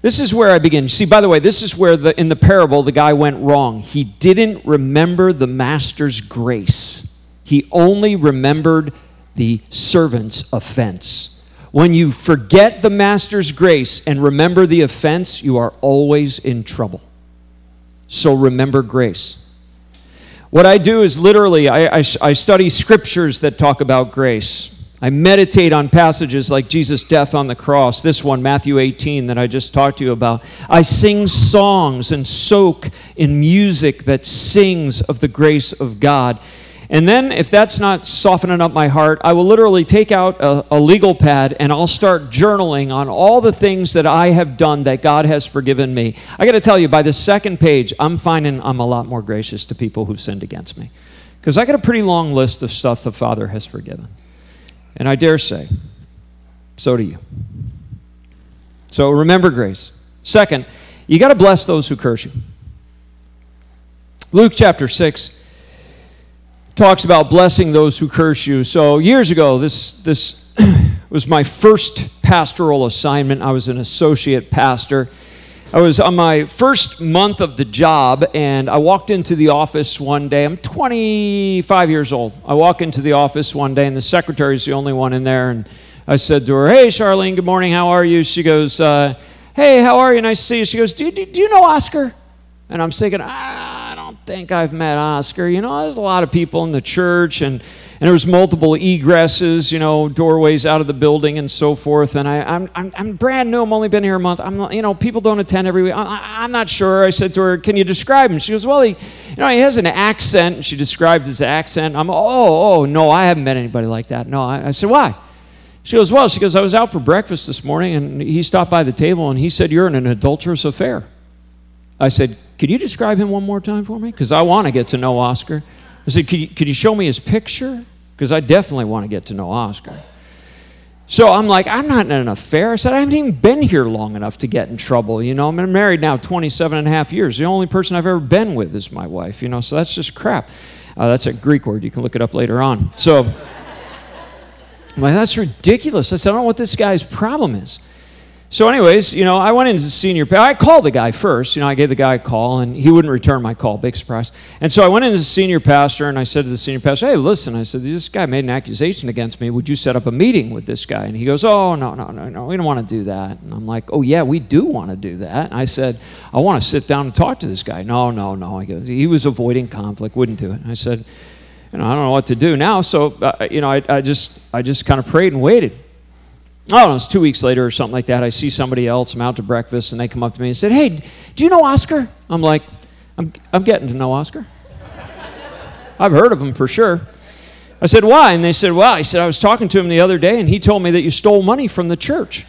This is where I begin. See, by the way, this is where the, in the parable the guy went wrong. He didn't remember the master's grace, he only remembered the servant's offense. When you forget the master's grace and remember the offense, you are always in trouble. So remember grace. What I do is literally, I, I, I, study scriptures that talk about grace. I meditate on passages like Jesus' death on the cross, this one, Matthew 18, that I just talked to you about. I sing songs and soak in music that sings of the grace of God. And then, if that's not softening up my heart, I will literally take out a, a, legal pad and I'll start journaling on all the things that I have done that God has forgiven me. I got to tell you, by the second page, I'm finding I'm a lot more gracious to people who've sinned against me. Because I got a pretty long list of stuff the Father has forgiven. And I dare say, so do you. So remember grace. Second, you got to bless those who curse you. Luke chapter 6 talks about blessing those who curse you. So years ago, this this was my first pastoral assignment. I was an associate pastor. I was on my first month of the job, and I walked into the office one day. I'm 25 years old. I walk into the office one day, and the secretary's the only one in there. And I said to her, "Hey, Charlene, good morning. How are you?" She goes, uh, "Hey, how are you? Nice to see you." She goes, "Do you, do you know Oscar?" And I'm thinking, ah think I've met Oscar. You know, there's a lot of people in the church, and, and there was multiple egresses, you know, doorways out of the building and so forth. And I, I'm, I'm, I'm brand new. I've only been here a month. I'm, you know, people don't attend every week. I, am not sure. I said to her, "Can you describe him?" She goes, "Well, he, you know, he has an accent." And she described his accent. I'm, "Oh, oh, no, I haven't met anybody like that." No, I, I said, "Why?" She goes, Well, she goes, I was out for breakfast this morning and he stopped by the table and he said, You're in an adulterous affair. I said, Could you describe him one more time for me? Because I want to get to know Oscar. I said, Could you, could you show me his picture? Because I definitely want to get to know Oscar. So I'm like, I'm not in an affair. I said, I haven't even been here long enough to get in trouble. You know, I'm married now 27 and a half years. The only person I've ever been with is my wife, you know, so that's just crap. Uh, that's a Greek word. You can look it up later on. So I'm like, that's ridiculous. I said, I don't know what this guy's problem is. So, anyways, you know, I went into the senior. Pastor. I called the guy first. You know, I gave the guy a call, and he wouldn't return my call. Big surprise. And so I went into the senior pastor, and I said to the senior pastor, "Hey, listen," I said, "This guy made an accusation against me. Would you set up a meeting with this guy?" And he goes, "Oh, no, no, no, no. We don't want to do that." And I'm like, "Oh, yeah, we do want to do that." And I said, "I want to sit down and talk to this guy." No, no, no. He goes, he was avoiding conflict, wouldn't do it. And I said, "You know, I don't know what to do now." So, uh, you know, I, I just, I just kind of prayed and waited oh, it's two weeks later or something like that. I see somebody else. I'm out to breakfast, and they come up to me and said, "Hey, do you know Oscar?" I'm like, "I'm, I'm getting to know Oscar. I've heard of him for sure." I said, "Why?" And they said, "Well," I said, "I was talking to him the other day, and he told me that you stole money from the church."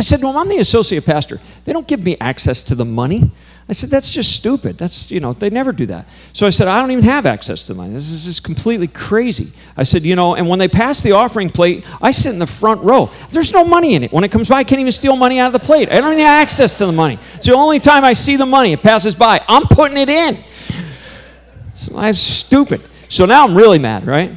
I said, "Well, I'm the associate pastor. They don't give me access to the money." I said, that's just stupid. That's, you know, they never do that. So I said, I don't even have access to the money. This is just completely crazy. I said, you know, and when they pass the offering plate, I sit in the front row. There's no money in it. When it comes by, I can't even steal money out of the plate. I don't even have access to the money. It's the only time I see the money. It passes by. I'm putting it in. So that's stupid. So now I'm really mad, right?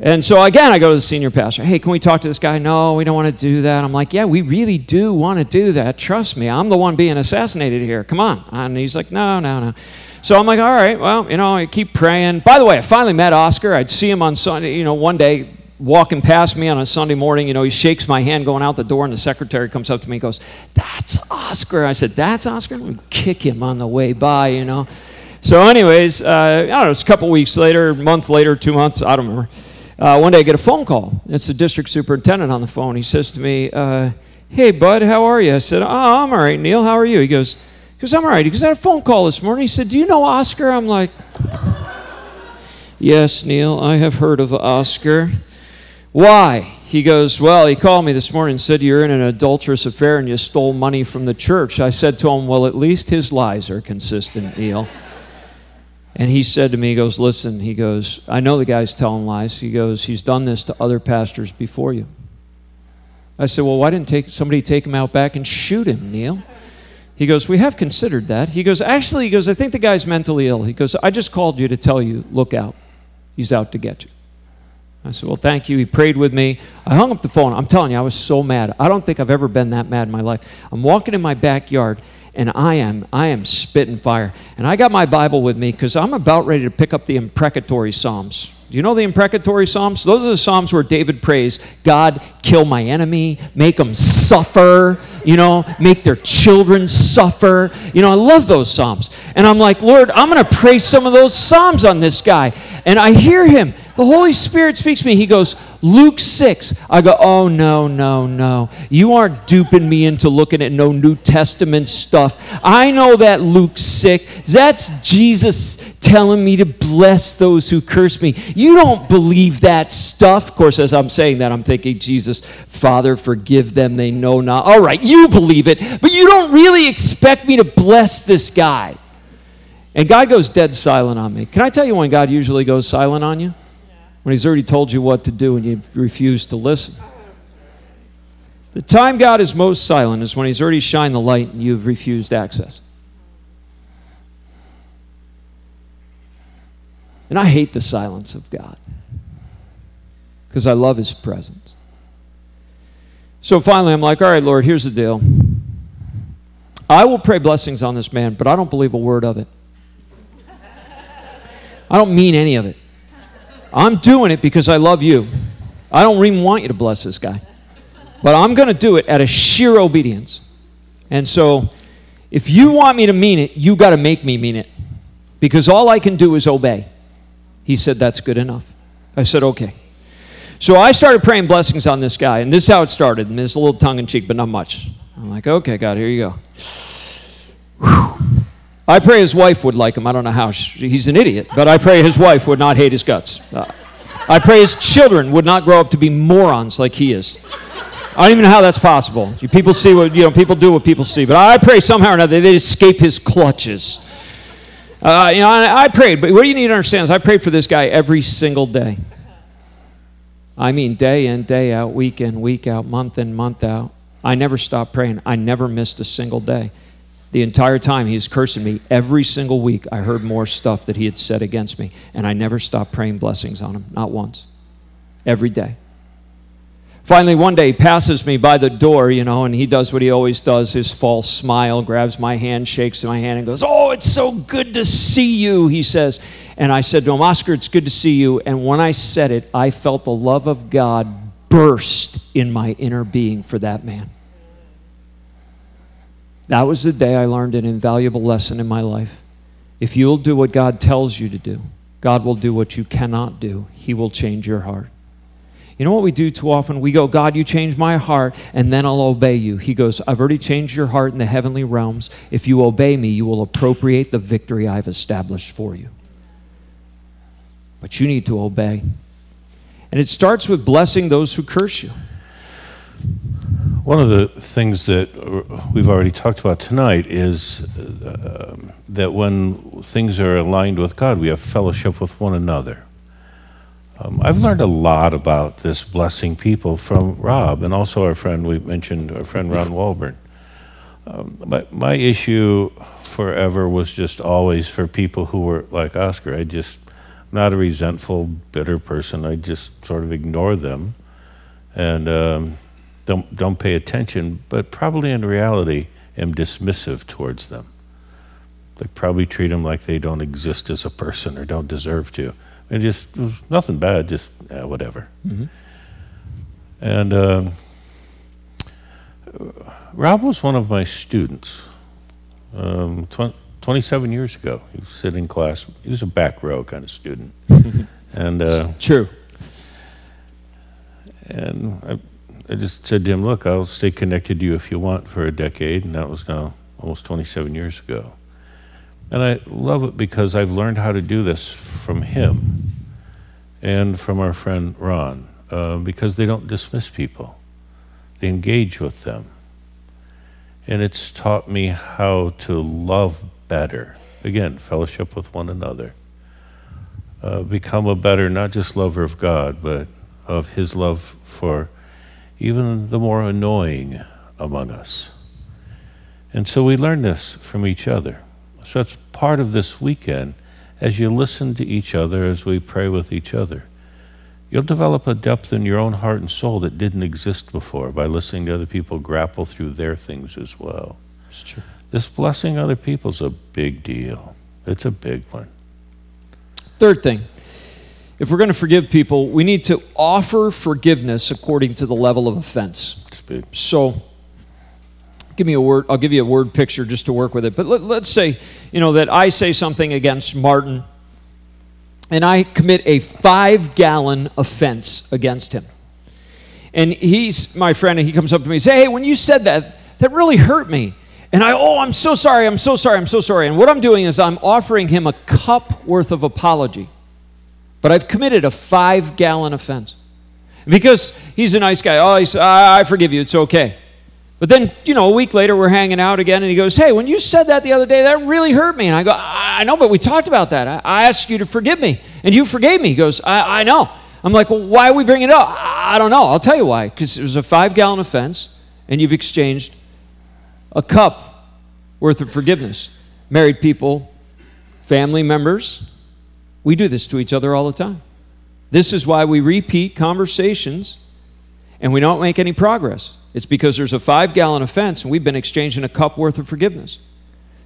And so again, I go to the senior pastor. Hey, can we talk to this guy? No, we don't want to do that. I'm like, yeah, we really do want to do that. Trust me, I'm the one being assassinated here. Come on. And he's like, no, no, no. So I'm like, all right, well, you know, I keep praying. By the way, I finally met Oscar. I'd see him on Sunday, you know, one day walking past me on a Sunday morning. You know, he shakes my hand going out the door, and the secretary comes up to me and goes, that's Oscar. I said, that's Oscar? Let me kick him on the way by, you know. So, anyways, uh, I don't know, it's a couple weeks later, month later, two months, I don't remember. Uh, one day I get a phone call. It's the district superintendent on the phone. He says to me, uh, Hey, bud, how are you? I said, Oh, I'm all right, Neil. How are you? He goes, he goes I'm all right. He goes, I had a phone call this morning. He said, Do you know Oscar? I'm like, Yes, Neil, I have heard of Oscar. Why? He goes, Well, he called me this morning and said you're in an adulterous affair and you stole money from the church. I said to him, Well, at least his lies are consistent, Neil. And he said to me, he goes, Listen, he goes, I know the guy's telling lies. He goes, He's done this to other pastors before you. I said, Well, why didn't take, somebody take him out back and shoot him, Neil? He goes, We have considered that. He goes, Actually, he goes, I think the guy's mentally ill. He goes, I just called you to tell you, look out. He's out to get you. I said, Well, thank you. He prayed with me. I hung up the phone. I'm telling you, I was so mad. I don't think I've ever been that mad in my life. I'm walking in my backyard and I am I am spitting fire. And I got my Bible with me because I'm about ready to pick up the imprecatory psalms. Do you know the imprecatory psalms? Those are the psalms where David prays, God, kill my enemy, make them suffer, you know, make their children suffer. You know, I love those psalms. And I'm like, Lord, I'm going to pray some of those psalms on this guy. And I hear him. The Holy Spirit speaks to me. He goes, Luke 6. I go, oh, no, no, no. You aren't duping me into looking at no New Testament stuff. I know that Luke 6. That's Jesus telling me to bless those who curse me. You don't believe that stuff. Of course, as I'm saying that, I'm thinking, Jesus, Father, forgive them. They know not. All right, you believe it, but you don't really expect me to bless this guy. And God goes dead silent on me. Can I tell you when God usually goes silent on you? When He's already told you what to do and you refuse to listen. The time God is most silent is when He's already shined the light and you've refused access. And I hate the silence of God because I love His presence. So finally, I'm like, all right, Lord, here's the deal. I will pray blessings on this man, but I don't believe a word of it. I don't mean any of it. I'm doing it because I love you. I don't even want you to bless this guy. But I'm going to do it out of sheer obedience. And so, if you want me to mean it, you got to make me mean it. Because all I can do is obey. He said, That's good enough. I said, Okay. So I started praying blessings on this guy, and this is how it started. And it's a little tongue in cheek, but not much. I'm like, Okay, God, here you go. Whew. I pray his wife would like him. I don't know how. He's an idiot, but I pray his wife would not hate his guts. Uh, I pray his children would not grow up to be morons like he is. I don't even know how that's possible. People see what, you know, people do what people see. But I pray somehow or another they escape his clutches. Uh, you know, I, I prayed, but what you need to understand is I prayed for this guy every single day. I mean, day in, day out, week in, week out, month in, month out. I never stopped praying. I never missed a single day. The entire time he was cursing me, every single week I heard more stuff that he had said against me, and I never stopped praying blessings on him, not once. Every day. Finally, one day he passes me by the door, you know, and he does what he always does his false smile, grabs my hand, shakes my hand, and goes, Oh, it's so good to see you, he says. And I said to him, Oscar, it's good to see you. And when I said it, I felt the love of God burst in my inner being for that man. That was the day I learned an invaluable lesson in my life. If you'll do what God tells you to do, God will do what you cannot do. He will change your heart. You know what we do too often? We go, God, you change my heart, and then I'll obey you. He goes, I've already changed your heart in the heavenly realms. If you obey me, you will appropriate the victory I've established for you. But you need to obey. And it starts with blessing those who curse you. One of the things that uh, we've already talked about tonight is uh, that when things are aligned with God, we have fellowship with one another. Um, I've learned a lot about this blessing people from Rob and also our friend, we mentioned our friend Ron Walborn. Um, my, my issue forever was just always for people who were like Oscar. I just, not a resentful, bitter person. I just sort of ignore them and um, don't, don't pay attention, but probably in reality am dismissive towards them. They probably treat them like they don't exist as a person or don't deserve to. And just it was nothing bad, just eh, whatever. And um, Rob was one of my students. Um, tw- 27 years ago, he was sitting in class. He was a back row kind of student, and uh, True. and I, I just said to him, "Look, I'll stay connected to you if you want for a decade," and that was now almost 27 years ago. And I love it because I've learned how to do this from him and from our friend Ron, uh, because they don't dismiss people; they engage with them, and it's taught me how to love better. Again, fellowship with one another. Uh, become a better, not just lover of God, but of His love for even the more annoying among us. And so we learn this from each other. So it's part of this weekend as you listen to each other, as we pray with each other. You'll develop a depth in your own heart and soul that didn't exist before by listening to other people grapple through their things as well. It's true. This blessing other people is a big deal. It's a big one. Third thing, if we're going to forgive people, we need to offer forgiveness according to the level of offense. So, give me a word. I'll give you a word picture just to work with it. But let, let's say, you know, that I say something against Martin, and I commit a five-gallon offense against him. And he's my friend, and he comes up to me and says, "Hey, when you said that, that really hurt me." And I, oh, I'm so sorry, I'm so sorry, I'm so sorry. And what I'm doing is I'm offering him a cup worth of apology. But I've committed a five gallon offense. Because he's a nice guy. Oh, he said, I, I forgive you, it's okay. But then, you know, a week later, we're hanging out again, and he goes, Hey, when you said that the other day, that really hurt me. And I go, I know, but we talked about that. I, I asked you to forgive me, and you forgave me. He goes, I, I know. I'm like, Well, why are we bringing it up? I don't know. I'll tell you why. Because it was a five gallon offense, and you've exchanged a cup worth of forgiveness. Married people, family members, we do this to each other all the time. This is why we repeat conversations and we don't make any progress. It's because there's a five gallon offense and we've been exchanging a cup worth of forgiveness.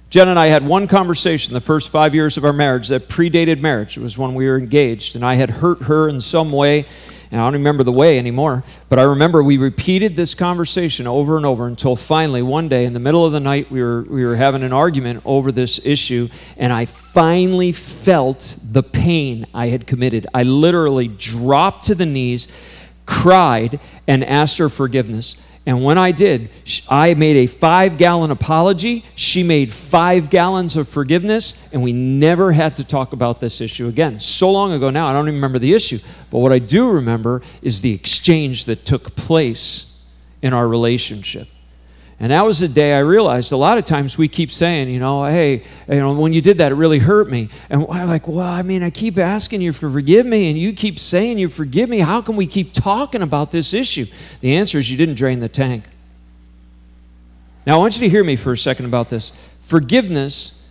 Jen and I had one conversation the first five years of our marriage that predated marriage. It was when we were engaged, and I had hurt her in some way, and I don't remember the way anymore, but I remember we repeated this conversation over and over until finally one day in the middle of the night we were, we were having an argument over this issue, and I finally felt the pain I had committed. I literally dropped to the knees, cried, and asked her forgiveness. And when I did, I made a five gallon apology. She made five gallons of forgiveness, and we never had to talk about this issue again. So long ago now, I don't even remember the issue. But what I do remember is the exchange that took place in our relationship. And that was the day I realized a lot of times we keep saying, you know, hey, you know, when you did that, it really hurt me. And I'm like, well, I mean, I keep asking you to forgive me, and you keep saying you forgive me. How can we keep talking about this issue? The answer is you didn't drain the tank. Now, I want you to hear me for a second about this. Forgiveness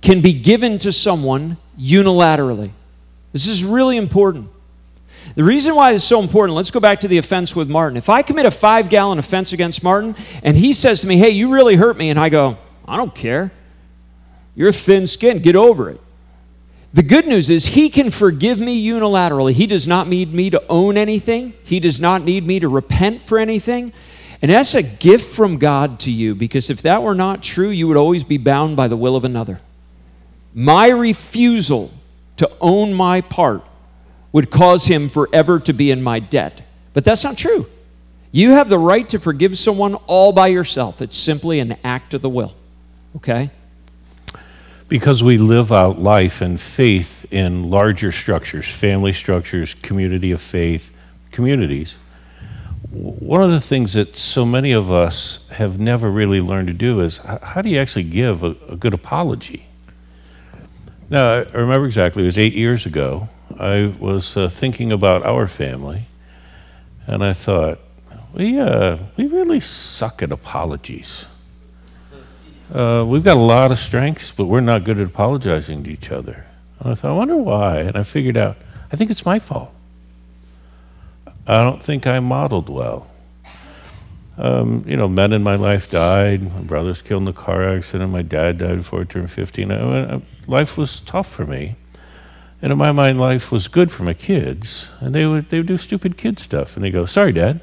can be given to someone unilaterally. This is really important. The reason why it's so important, let's go back to the offense with Martin. If I commit a five gallon offense against Martin and he says to me, hey, you really hurt me, and I go, I don't care. You're thin skinned, get over it. The good news is he can forgive me unilaterally. He does not need me to own anything, he does not need me to repent for anything. And that's a gift from God to you because if that were not true, you would always be bound by the will of another. My refusal to own my part would cause him forever to be in my debt. But that's not true. You have the right to forgive someone all by yourself. It's simply an act of the will. Okay? Because we live out life and faith in larger structures, family structures, community of faith, communities. One of the things that so many of us have never really learned to do is how do you actually give a, a good apology? Now, I remember exactly, it was eight years ago. I was uh, thinking about our family, and I thought, we, uh, we really suck at apologies. Uh, we've got a lot of strengths, but we're not good at apologizing to each other. And I thought, I wonder why. And I figured out, I think it's my fault. I don't think I modeled well. Um, you know, men in my life died. My brother's killed in a car accident. My dad died before I turned 15. I, I, life was tough for me. And in my mind, life was good for my kids. And they would, they would do stupid kid stuff. And they go, Sorry, Dad.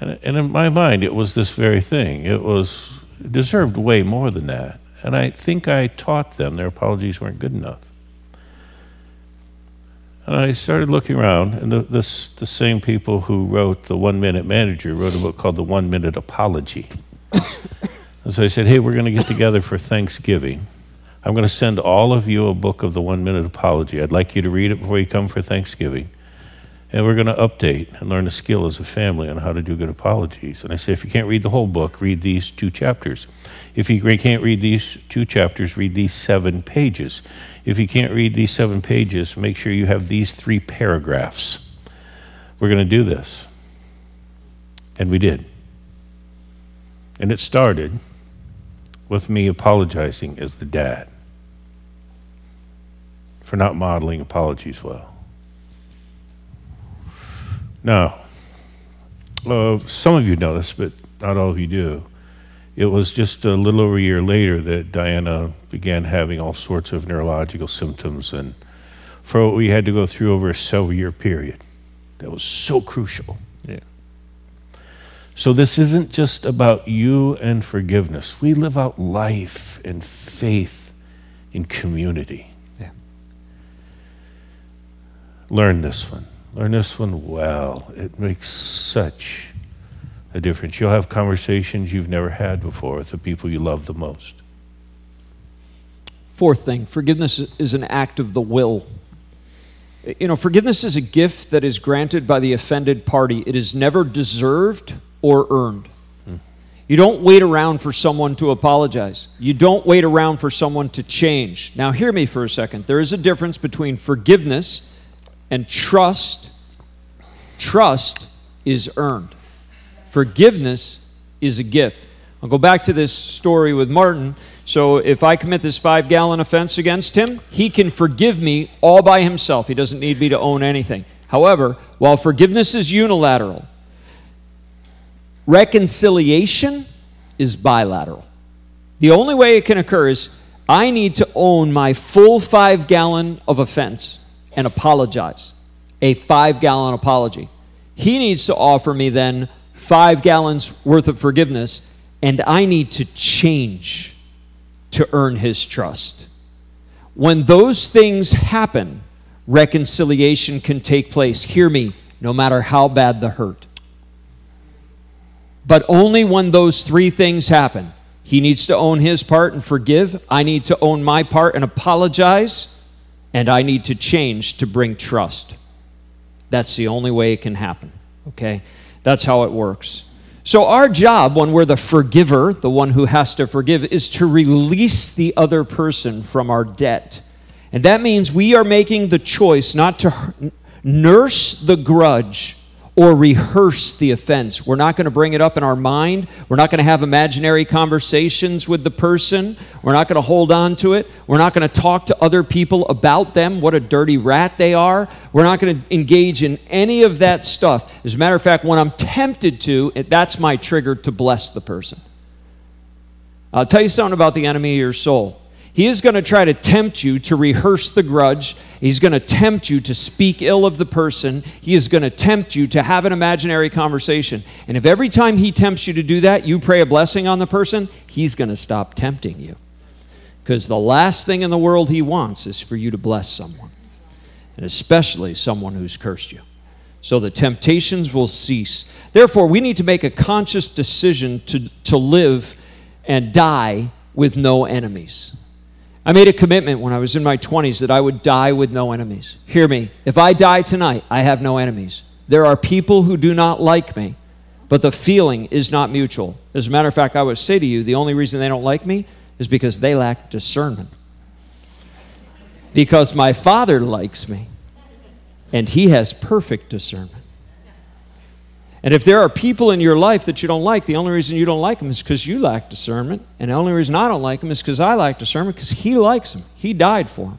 And, and in my mind, it was this very thing. It was it deserved way more than that. And I think I taught them their apologies weren't good enough. And I started looking around, and the, this, the same people who wrote The One Minute Manager wrote a book called The One Minute Apology. and so I said, Hey, we're going to get together for Thanksgiving. I'm going to send all of you a book of the one minute apology. I'd like you to read it before you come for Thanksgiving. And we're going to update and learn a skill as a family on how to do good apologies. And I say, if you can't read the whole book, read these two chapters. If you can't read these two chapters, read these seven pages. If you can't read these seven pages, make sure you have these three paragraphs. We're going to do this. And we did. And it started with me apologizing as the dad for not modeling apologies well. Now, uh, some of you know this, but not all of you do. It was just a little over a year later that Diana began having all sorts of neurological symptoms, and for what we had to go through over a several year period, that was so crucial. Yeah. So, this isn't just about you and forgiveness. We live out life and faith in community. Learn this one. Learn this one well. It makes such a difference. You'll have conversations you've never had before with the people you love the most. Fourth thing forgiveness is an act of the will. You know, forgiveness is a gift that is granted by the offended party, it is never deserved or earned. You don't wait around for someone to apologize. You don't wait around for someone to change. Now, hear me for a second. There is a difference between forgiveness and trust, trust is earned. Forgiveness is a gift. I'll go back to this story with Martin. So if I commit this five gallon offense against him, he can forgive me all by himself. He doesn't need me to own anything. However, while forgiveness is unilateral, reconciliation is bilateral. The only way it can occur is I need to own my full five gallon of offense and apologize. A five gallon apology. He needs to offer me then five gallons worth of forgiveness, and I need to change to earn his trust. When those things happen, reconciliation can take place. Hear me, no matter how bad the hurt. But only when those three things happen. He needs to own his part and forgive. I need to own my part and apologize and I need to change to bring trust. That's the only way it can happen. Okay? That's how it works. So, our job when we're the forgiver, the one who has to forgive, is to release the other person from our debt. And that means we are making the choice not to nurse the grudge or rehearse the offense. We're not going to bring it up in our mind. We're not going to have imaginary conversations with the person. We're not going to hold on to it. We're not going to talk to other people about them, what a dirty rat they are. We're not going to engage in any of that stuff. As a matter of fact, when I'm tempted to, that's my trigger to bless the person. I'll tell you something about the enemy of your soul. He is going to try to tempt you to rehearse the grudge. He's going to tempt you to speak ill of the person. He is going to tempt you to have an imaginary conversation. And if every time he tempts you to do that, you pray a blessing on the person, he's going to stop tempting you. Because the last thing in the world he wants is for you to bless someone, and especially someone who's cursed you. So the temptations will cease. Therefore, we need to make a conscious decision to, to live and die with no enemies. I made a commitment when I was in my 20s that I would die with no enemies. Hear me. If I die tonight, I have no enemies. There are people who do not like me, but the feeling is not mutual. As a matter of fact, I would say to you the only reason they don't like me is because they lack discernment. Because my Father likes me, and He has perfect discernment. And if there are people in your life that you don't like, the only reason you don't like them is because you lack discernment. And the only reason I don't like them is because I lack discernment because he likes them. He died for them.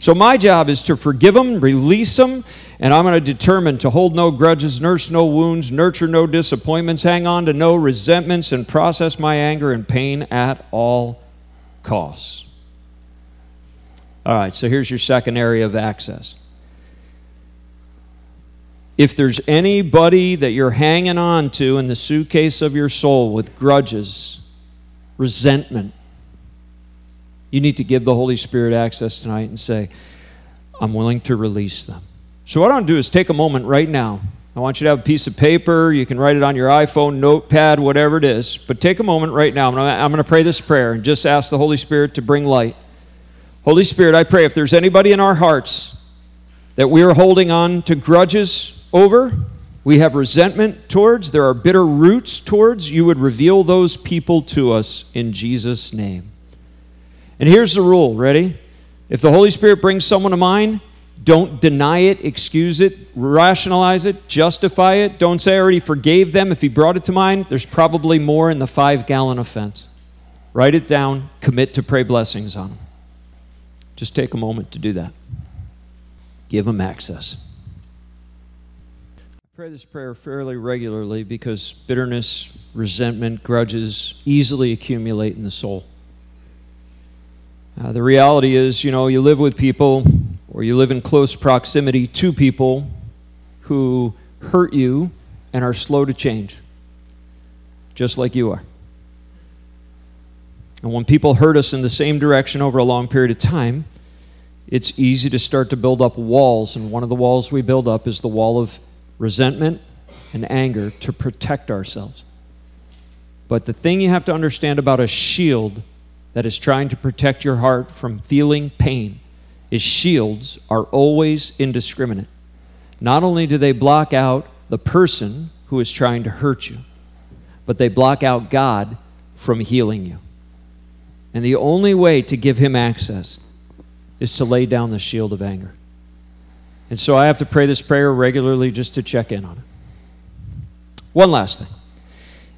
So my job is to forgive them, release them, and I'm going to determine to hold no grudges, nurse no wounds, nurture no disappointments, hang on to no resentments, and process my anger and pain at all costs. All right, so here's your second area of access if there's anybody that you're hanging on to in the suitcase of your soul with grudges, resentment, you need to give the Holy Spirit access tonight and say, I'm willing to release them. So, what I want to do is take a moment right now. I want you to have a piece of paper. You can write it on your iPhone, notepad, whatever it is. But take a moment right now. I'm going to pray this prayer and just ask the Holy Spirit to bring light. Holy Spirit, I pray if there's anybody in our hearts that we are holding on to grudges, over, we have resentment towards, there are bitter roots towards, you would reveal those people to us in Jesus' name. And here's the rule ready? If the Holy Spirit brings someone to mind, don't deny it, excuse it, rationalize it, justify it. Don't say I already forgave them. If he brought it to mind, there's probably more in the five gallon offense. Write it down, commit to pray blessings on them. Just take a moment to do that. Give them access pray this prayer fairly regularly because bitterness, resentment, grudges easily accumulate in the soul. Uh, the reality is, you know, you live with people or you live in close proximity to people who hurt you and are slow to change, just like you are. And when people hurt us in the same direction over a long period of time, it's easy to start to build up walls. And one of the walls we build up is the wall of resentment, and anger to protect ourselves. But the thing you have to understand about a shield that is trying to protect your heart from feeling pain is shields are always indiscriminate. Not only do they block out the person who is trying to hurt you, but they block out God from healing you. And the only way to give him access is to lay down the shield of anger. And so I have to pray this prayer regularly just to check in on it. One last thing.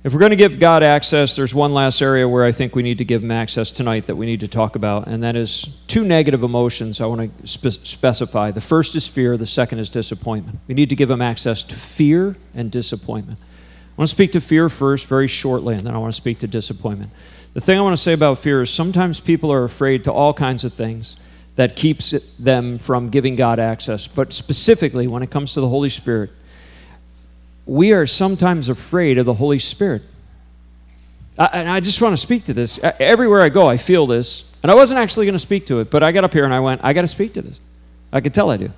If we're going to give God access, there's one last area where I think we need to give him access tonight that we need to talk about, and that is two negative emotions I want to spe- specify. The first is fear, the second is disappointment. We need to give him access to fear and disappointment. I want to speak to fear first, very shortly, and then I want to speak to disappointment. The thing I want to say about fear is sometimes people are afraid to all kinds of things that keeps them from giving God access. But specifically, when it comes to the Holy Spirit, we are sometimes afraid of the Holy Spirit. I, and I just want to speak to this. Everywhere I go, I feel this. And I wasn't actually going to speak to it, but I got up here and I went, I got to speak to this. I could tell I do.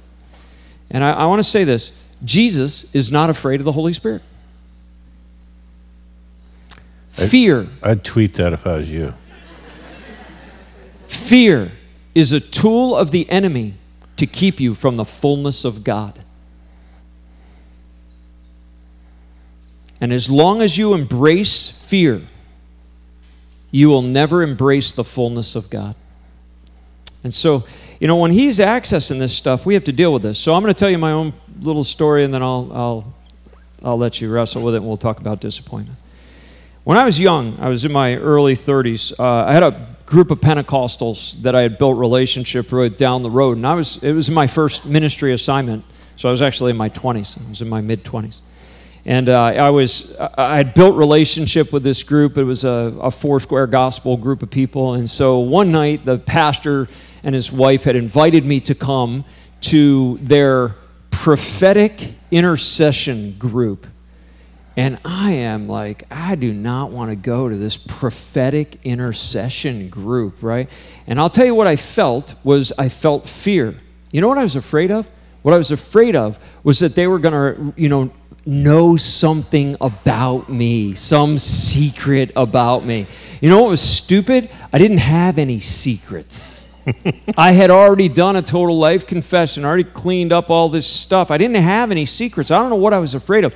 And I, I want to say this Jesus is not afraid of the Holy Spirit. Fear. I'd tweet that if I was you. Fear is a tool of the enemy to keep you from the fullness of God. And as long as you embrace fear, you will never embrace the fullness of God. And so, you know, when he's accessing this stuff, we have to deal with this. So I'm going to tell you my own little story, and then I'll, I'll, I'll let you wrestle with it, and we'll talk about disappointment. When I was young, I was in my early 30s. Uh, I had a group of Pentecostals that I had built relationship with down the road, and I was it was my first ministry assignment. So I was actually in my 20s. I was in my mid 20s. And uh, I was, I had built relationship with this group. It was a, a Foursquare gospel group of people. And so one night, the pastor and his wife had invited me to come to their prophetic intercession group. And I am like, I do not want to go to this prophetic intercession group, right? And I'll tell you what I felt was I felt fear. You know what I was afraid of? What I was afraid of was that they were going to, you know, know something about me, some secret about me. You know what was stupid? I didn't have any secrets. I had already done a total life confession, already cleaned up all this stuff. I didn't have any secrets. I don't know what I was afraid of.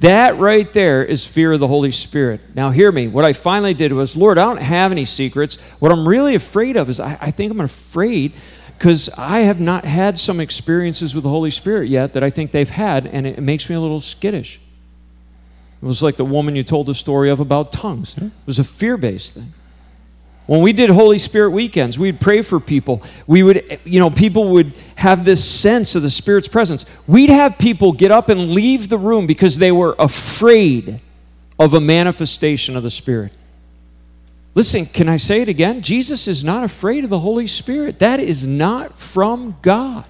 That right there is fear of the Holy Spirit. Now, hear me. What I finally did was, Lord, I don't have any secrets. What I'm really afraid of is I, I think I'm afraid because I have not had some experiences with the Holy Spirit yet that I think they've had, and it, makes me a little skittish. It was like the woman you told the story of about tongues. It was a fear based thing. When we did Holy Spirit weekends, we'd pray for people. We would, you know, people would have this sense of the Spirit's presence. We'd have people get up and leave the room because they were afraid of a manifestation of the Spirit. Listen, can I say it again? Jesus is not afraid of the Holy Spirit. That is not from God.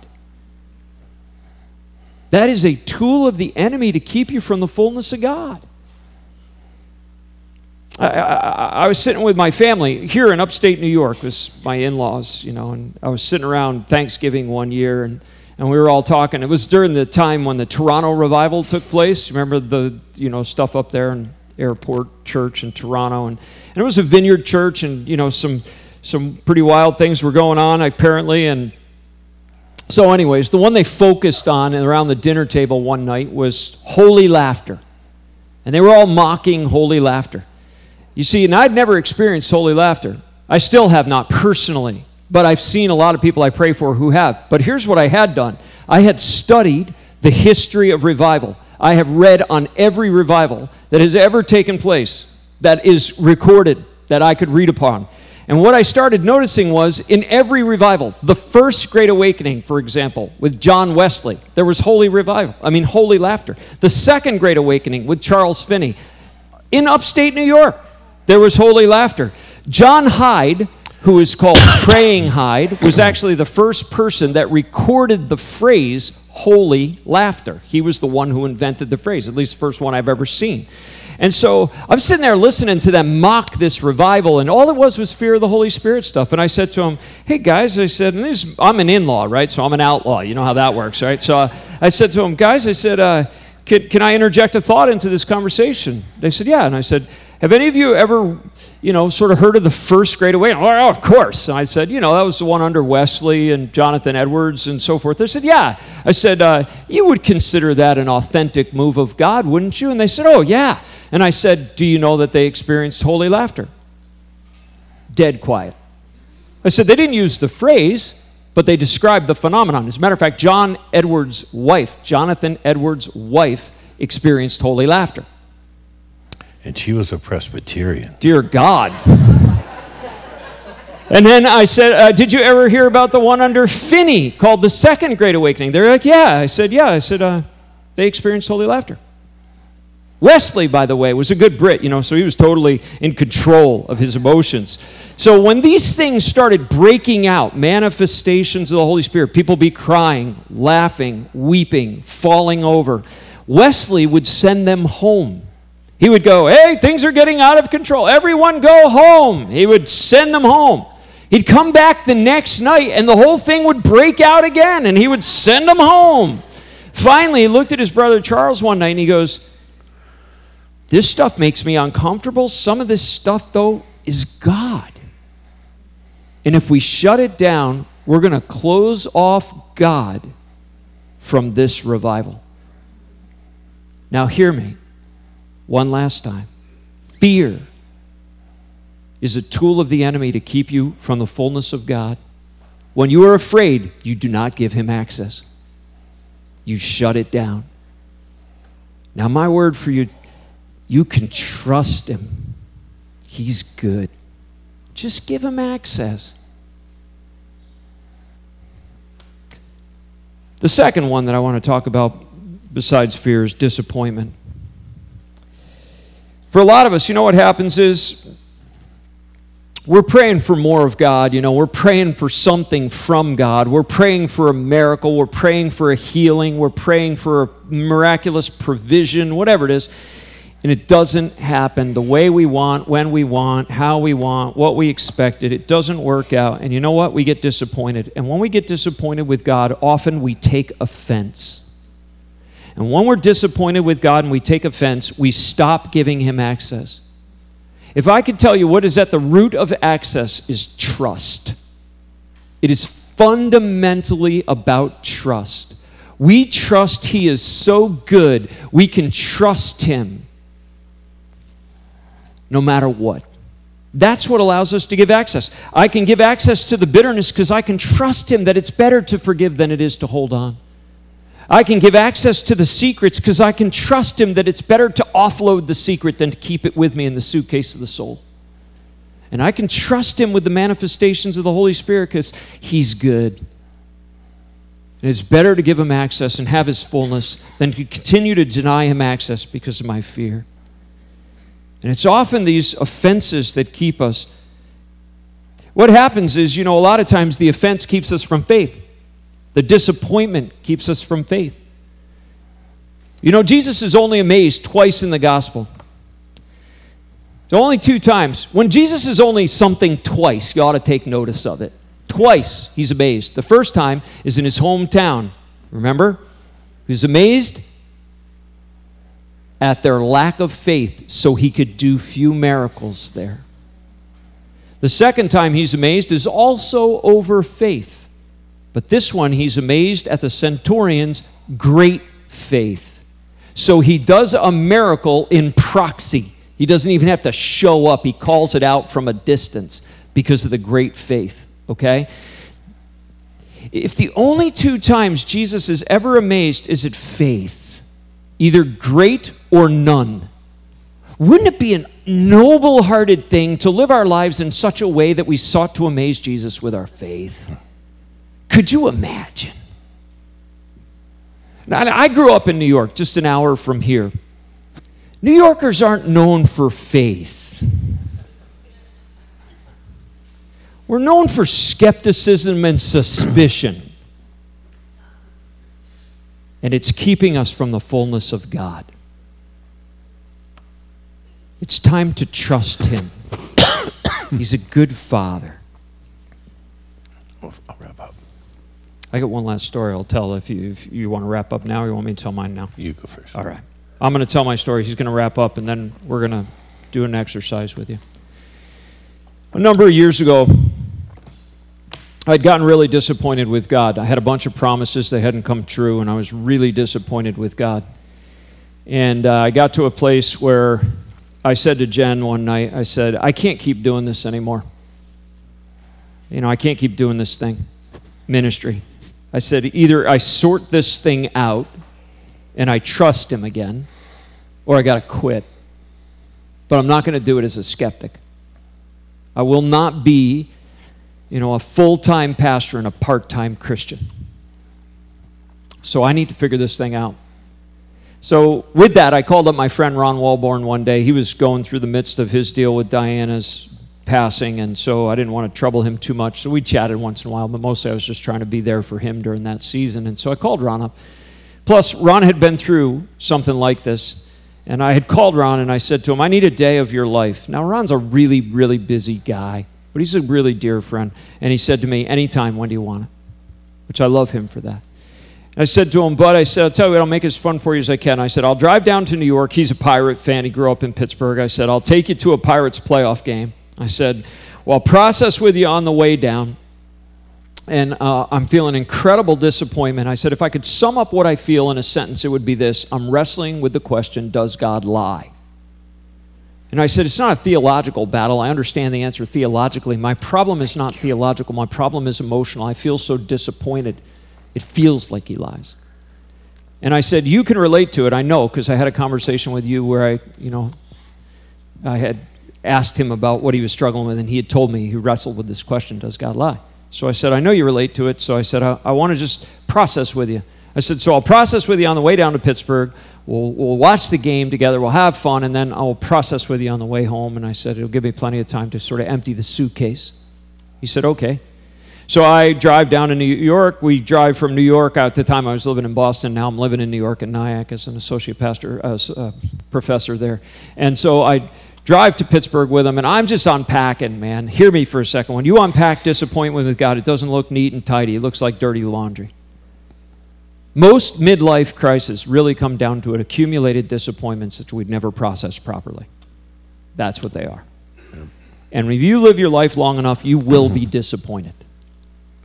That is a tool of the enemy to keep you from the fullness of God. I, I, I, was sitting with my family here in upstate New York. Was my in-laws, you know, and I was sitting around Thanksgiving one year, and, and we were all talking. It was during the time when the Toronto revival took place. Remember the you know stuff up there in Airport Church in Toronto, and, and it was a vineyard church, and you know some some pretty wild things were going on apparently, and so anyways, the one they focused on around the dinner table one night was holy laughter, and they were all mocking holy laughter. You see, and I'd never experienced holy laughter. I still have not personally, but I've seen a lot of people I pray for who have. But here's what I had done I had studied the history of revival. I have read on every revival that has ever taken place that is recorded that I could read upon. And what I started noticing was in every revival, the first Great Awakening, for example, with John Wesley, there was holy revival. I mean, holy laughter. The second Great Awakening with Charles Finney in upstate New York, there was holy laughter. John Hyde, who is called Praying Hyde, was actually the first person that recorded the phrase holy laughter. He was the one who invented the phrase, at least the first one I've ever seen. And so I'm sitting there listening to them mock this revival, and all it was was fear of the Holy Spirit stuff. And I said to them, Hey guys, I said, this, I'm an in law, right? So I'm an outlaw. You know how that works, right? So I said to them, Guys, I said, uh, can, can I interject a thought into this conversation? They said, Yeah. And I said, have any of you ever, you know, sort of heard of the first Great Awakening? Oh, of course. And I said, you know, that was the one under Wesley and Jonathan Edwards and so forth. They said, yeah. I said, uh, you would consider that an authentic move of God, wouldn't you? And they said, oh, yeah. And I said, do you know that they experienced holy laughter? Dead quiet. I said, they didn't use the phrase, but they described the phenomenon. As a matter of fact, John Edwards' wife, Jonathan Edwards' wife, experienced holy laughter. And she was a Presbyterian. Dear God. And then I said, uh, Did you ever hear about the one under Finney called the Second Great Awakening? They're like, Yeah. I said, Yeah. I said, uh, They experienced holy laughter. Wesley, by the way, was a good Brit, you know, so he was totally in control of his emotions. So when these things started breaking out, manifestations of the Holy Spirit, people be crying, laughing, weeping, falling over, Wesley would send them home he would go, Hey, things are getting out of control. Everyone go home. He would send them home. He'd come back the next night and the whole thing would break out again and he would send them home. Finally, he looked at his brother Charles one night and he goes, This stuff makes me uncomfortable. Some of this stuff, though, is God. And if we shut it down, we're going to close off God from this revival. Now, hear me. One last time. Fear is a tool of the enemy to keep you from the fullness of God. When you are afraid, you do not give him access, you shut it down. Now, my word for you, you can trust him. He's good. Just give him access. The second one that I want to talk about, besides fear, is disappointment. For a lot of us, you know what happens is we're praying for more of God. You know, we're praying for something from God. We're praying for a miracle. We're praying for a healing. We're praying for a miraculous provision, whatever it is. And it doesn't happen the way we want, when we want, how we want, what we expected. It doesn't work out. And you know what? We get disappointed. And when we get disappointed with God, often we take offense. And when we're disappointed with God and we take offense, we stop giving Him access. If I could tell you what is at the root of access is trust. It is fundamentally about trust. We trust He is so good, we can trust Him no matter what. That's what allows us to give access. I can give access to the bitterness because I can trust Him that it's better to forgive than it is to hold on. I can give access to the secrets because I can trust Him that it's better to offload the secret than to keep it with me in the suitcase of the soul. And I can trust Him with the manifestations of the Holy Spirit because He's good. And it's better to give Him access and have His fullness than to continue to deny Him access because of my fear. And it's often these offenses that keep us. What happens is, you know, a lot of times the offense keeps us from faith. The disappointment keeps us from faith. You know, Jesus is only amazed twice in the gospel. It's only two times. When Jesus is only something twice, you ought to take notice of it. Twice he's amazed. The first time is in his hometown. Remember? He's amazed at their lack of faith so he could do few miracles there. The second time he's amazed is also over faith. But this one, he's amazed at the centurion's great faith. So he does a miracle in proxy. He doesn't even have to show up, he calls it out from a distance because of the great faith, okay? If the only two times Jesus is ever amazed is at faith, either great or none, wouldn't it be a noble hearted thing to live our lives in such a way that we sought to amaze Jesus with our faith? Could you imagine? Now, I grew up in New York, just an hour from here. New Yorkers aren't known for faith. We're known for skepticism and suspicion. And it's keeping us from the fullness of God. It's time to trust Him. He's a good Father. I'll wrap up. I got one last story I'll tell if you, if you want to wrap up now or you want me to tell mine now. You go first. All right. I'm going to tell my story. He's going to wrap up, and then we're going to do an exercise with you. A number of years ago, I'd gotten really disappointed with God. I had a bunch of promises that hadn't come true, and I was really disappointed with God. And uh, I got to a place where I said to Jen one night, I said, I can't keep doing this anymore. You know, I can't keep doing this thing, ministry. I said, either I sort this thing out and I trust him again, or I got to quit. But I'm not going to do it as a skeptic. I will not be, you know, a full-time pastor and a part-time Christian. So I need to figure this thing out. So with that, I called up my friend Ron Walborn one day. He was going through the midst of his deal with Diana's passing, and so I didn't want to trouble him too much. So we chatted once in a while, but mostly I was just trying to be there for him during that season. And so I called Ron up. Plus, Ron had been through something like this, and I had called Ron and I said to him, I need a day of your life. Now, Ron's a really, really busy guy, but he's a really dear friend. And he said to me, Anytime, when do you want it? Which I love him for that. I said to him, Bud, I said, I'll tell you what, I'll make it as fun for you as I can. I said, I'll drive down to New York. He's a Pirate fan. He grew up in Pittsburgh. I said, I'll take you to a Pirates playoff game. I said, Well, process with you on the way down. And uh, I'm feeling incredible disappointment. I said, If I could sum up what I feel in a sentence, it would be this I'm wrestling with the question Does God lie? And I said, It's not a theological battle. I understand the answer theologically. My problem is not theological, my problem is emotional. I feel so disappointed. It feels like he lies. And I said, You can relate to it. I know because I had a conversation with you where I, you know, I had asked him about what he was struggling with, and he had told me he wrestled with this question Does God lie? So I said, I know you relate to it. So I said, I, I want to just process with you. I said, So I'll process with you on the way down to Pittsburgh. We'll, we'll watch the game together. We'll have fun. And then I'll process with you on the way home. And I said, It'll give me plenty of time to sort of empty the suitcase. He said, Okay. So I drive down to New York. We drive from New York. At the time, I was living in Boston. Now I'm living in New York in Nyack as an associate pastor, uh, as a uh, professor there. And so I drive to Pittsburgh with them, and I'm just unpacking, man. Hear me for a second. When you unpack disappointment with God, it doesn't look neat and tidy. It looks like dirty laundry. Most midlife crises really come down to an accumulated disappointments that we've never processed properly. That's what they are. And if you live your life long enough, you will be disappointed.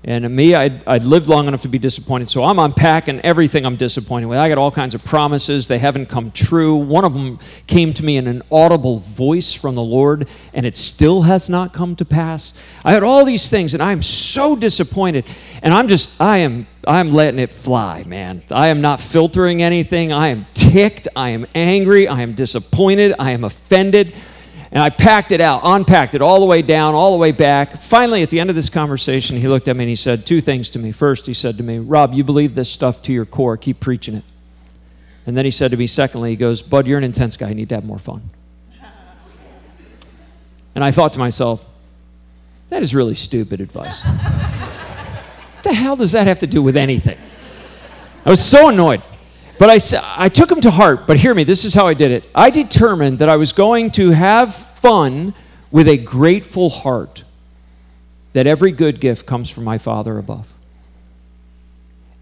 And me, I'd, I'd, lived long enough to be disappointed. So I'm unpacking everything I'm disappointed with. I got all kinds of promises. They haven't come true. One of them came to me in an audible voice from the Lord, and it still has not come to pass. I had all these things, and I'm so disappointed. And I'm just, I am, I'm letting it fly, man. I am not filtering anything. I am ticked. I am angry. I am disappointed. I am offended. And I packed it out, unpacked it all the way down, all the way back. Finally, at the end of this conversation, he looked at me and he said two things to me. First, he said to me, Rob, you believe this stuff to your core. Keep preaching it. And then he said to me, secondly, he goes, Bud, you're an intense guy. You need to have more fun. And I thought to myself, that is really stupid advice. what the hell does that have to do with anything? I was so annoyed. But I, I took him to heart. But hear me, this is how I did it. I determined that I was going to have fun with a grateful heart, that every good gift comes from my Father above.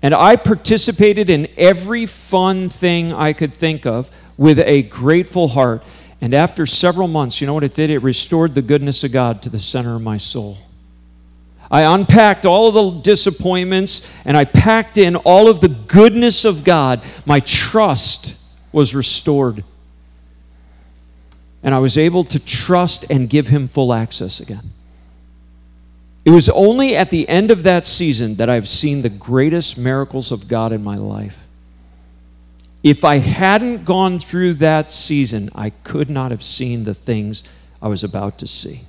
And I participated in every fun thing I could think of with a grateful heart. And after several months, you know what it did? It restored the goodness of God to the center of my soul. I unpacked all of the disappointments and I packed in all of the goodness of God. My trust was restored. And I was able to trust and give Him full access again. It was only at the end of that season that I've seen the greatest miracles of God in my life. If I hadn't gone through that season, I could not have seen the things I was about to see.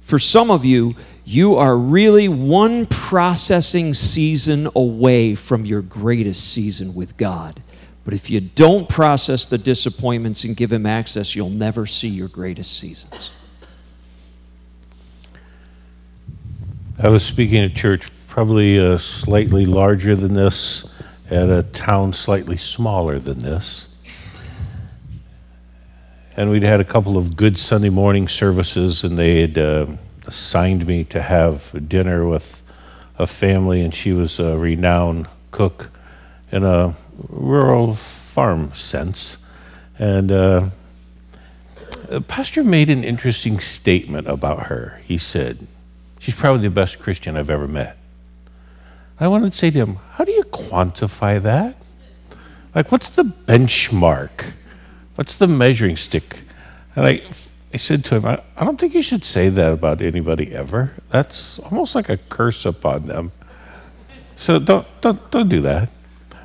For some of you, you are really one processing season away from your greatest season with God. But if you don't process the disappointments and give Him access, you'll never see your greatest seasons. I was speaking at church, probably uh, slightly larger than this, at a town slightly smaller than this. And we'd had a couple of good Sunday morning services, and they had. Uh, assigned me to have dinner with a family, and she was a renowned cook in a rural farm sense. And uh, pastor made an interesting statement about her. He said, She's probably the best Christian I've ever met. I wanted to say to him, How do you quantify that? Like, what's the benchmark? What's the measuring stick? And I I said to him, I, I don't think you should say that about anybody ever. That's almost like a curse upon them. So don't, don't, don't do that.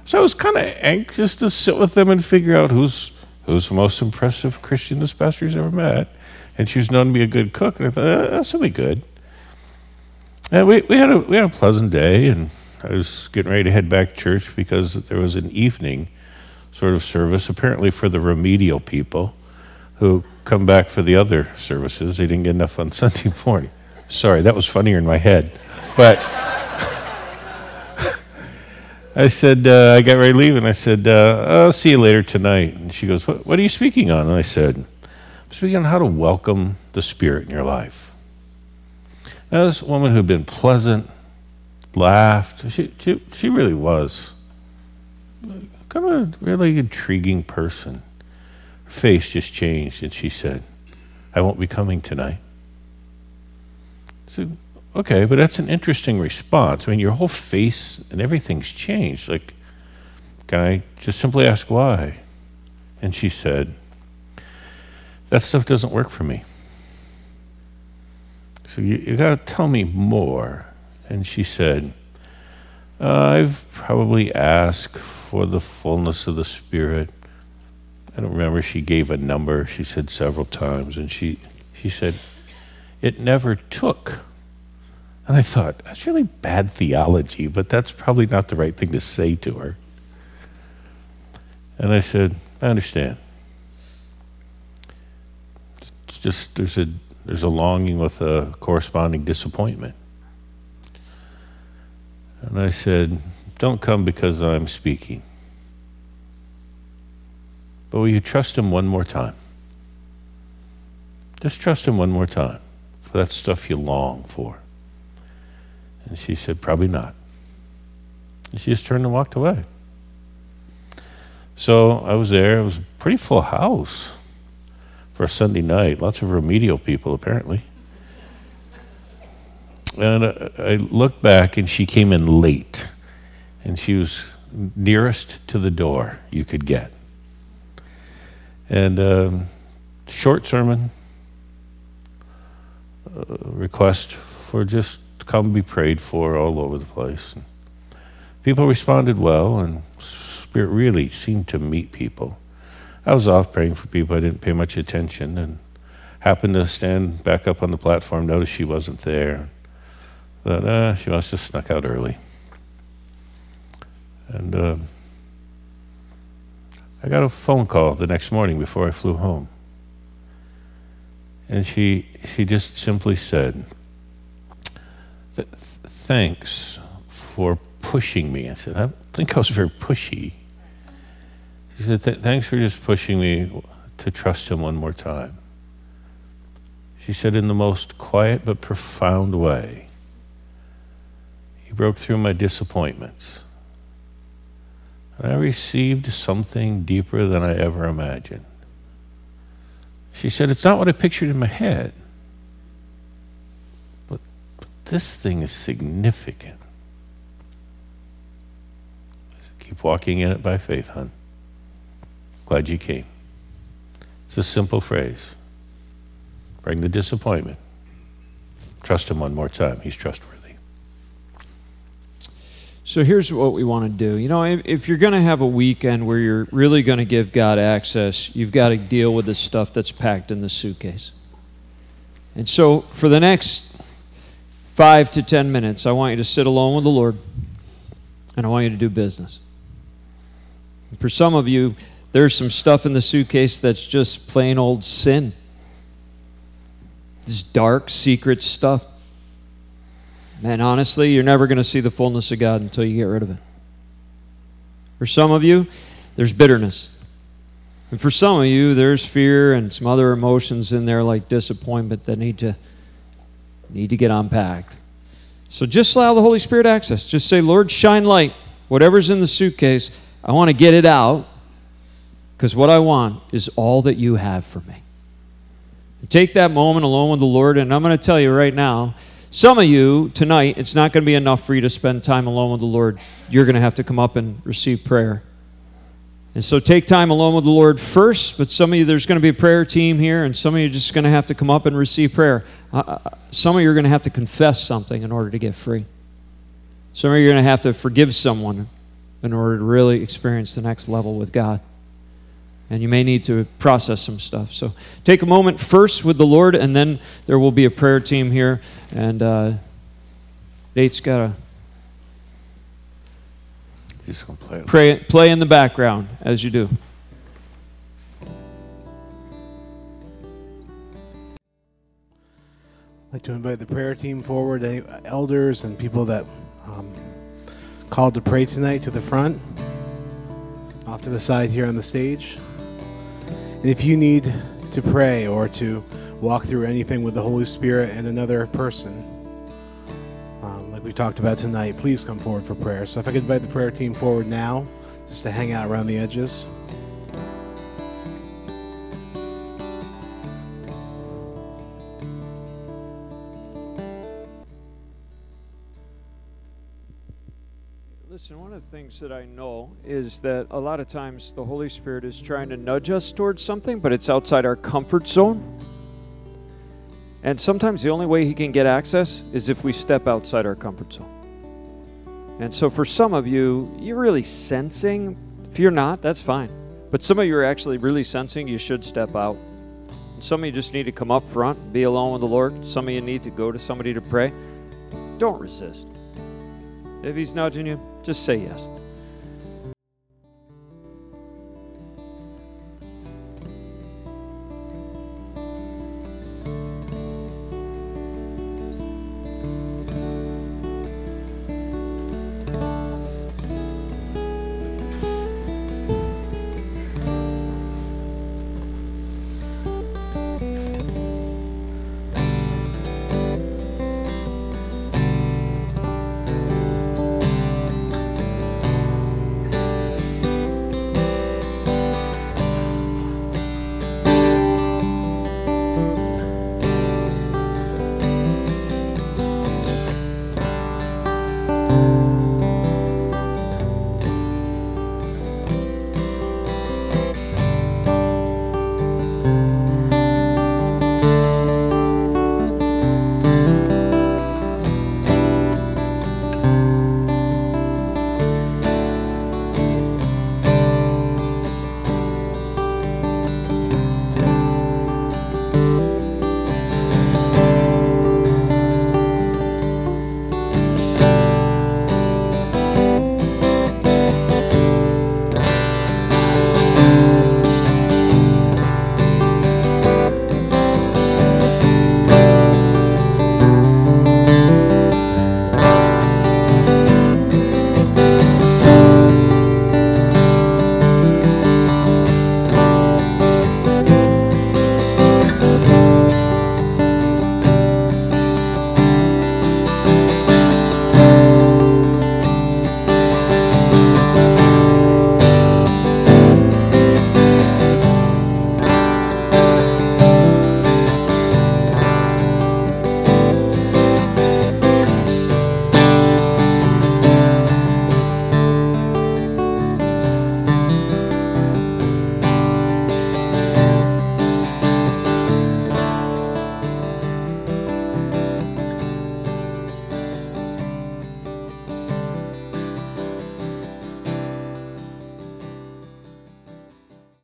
So I was kind of anxious to sit with them and figure out who's, who's the most impressive Christian this pastor's ever met. And she was known to be a good cook. And I thought, uh, this will be good. And we, we, had a, we had a pleasant day, and I was getting ready to head back to church because there was an evening sort of service, apparently for the remedial people who come back for the other services. They didn't get enough on Sunday morning. Sorry, that was funnier in my head. But I said, uh, I got ready to leave, and I said, uh, I'll see you later tonight. And she goes, what, what are you speaking on? And I said, I'm speaking on how to welcome the Spirit in your life. Now, this woman who'd been pleasant, laughed, she, she, she really was kind of a really intriguing person face just changed and she said, I won't be coming tonight. I said, okay, but that's an interesting response. I mean, your whole face and everything's changed. Like, can I just simply ask why? And she said, that stuff doesn't work for me. So you, you got to tell me more. And she said, I've probably asked for the fullness of the Spirit. I don't remember she gave a number. She said several times. And she, she said, It never took. And I thought, that's really bad theology, but that's probably not the right thing to say to her. And I said, I understand. It's just there's a there's a longing with a corresponding disappointment. And I said, Don't come because I'm speaking. But will you trust him one more time? Just trust him one more time for that stuff you long for. And she said, Probably not. And she just turned and walked away. So I was there. It was a pretty full house for a Sunday night. Lots of remedial people, apparently. And I, I looked back, and she came in late. And she was nearest to the door you could get. And um, short sermon, uh, request for just come be prayed for all over the place. And people responded well, and Spirit really seemed to meet people. I was off praying for people. I didn't pay much attention and happened to stand back up on the platform, noticed she wasn't there. Thought, uh, she must have snuck out early. And uh, I got a phone call the next morning before I flew home. And she, she just simply said, Thanks for pushing me. I said, I think I was very pushy. She said, Thanks for just pushing me to trust him one more time. She said, in the most quiet but profound way, he broke through my disappointments. And I received something deeper than I ever imagined. She said, It's not what I pictured in my head, but, but this thing is significant. Keep walking in it by faith, hon. Glad you came. It's a simple phrase. Bring the disappointment. Trust him one more time. He's trustworthy. So here's what we want to do. You know, if, you're going to have a weekend where you're really going to give God access, you've got to deal with the stuff that's packed in the suitcase. And so for the next five to ten minutes, I want you to sit alone with the Lord and I want you to do business. And for some of you, there's some stuff in the suitcase that's just plain old sin. This dark, secret stuff. And honestly, you're never going to see the fullness of God until you get rid of it. For some of you, there's bitterness. And for some of you, there's fear and some other emotions in there like disappointment that need to need to get unpacked. So just allow the Holy Spirit access. Just say, Lord, shine light. Whatever's in the suitcase, I want to get it out because what I want is all that you have for me. Take that moment alone with the Lord, and I'm going to tell you right now some of you tonight, it's not going to be enough for you to spend time alone with the Lord. You're going to have to come up and receive prayer. And so take time alone with the Lord first, but some of you, there's going to be a prayer team here, and some of you are just going to have to come up and receive prayer. Uh, uh some of you are going to have to confess something in order to get free. Some of you are going to have to forgive someone in order to really experience the next level with God and you may need to process some stuff. So take a moment first with the Lord, and then there will be a prayer team here. And uh, Nate's got to play. Pray, play in the background as you do. I'd like to invite the prayer team forward, any elders and people that um, called to pray tonight to the front, off to the side here on the stage. And if you need to pray or to walk through anything with the Holy Spirit and another person, um, like we talked about tonight, please come forward for prayer. So if I could invite the prayer team forward now, just to hang out around the edges. Things that I know is that a lot of times the Holy Spirit is trying to nudge us towards something, but it's outside our comfort zone. And sometimes the only way He can get access is if we step outside our comfort zone. And so for some of you, you're really sensing. If you're not, that's fine. But some of you are actually really sensing you should step out. And some of you just need to come up front, be alone with the Lord. Some of you need to go to somebody to pray. Don't resist. If He's nudging you, just say yes.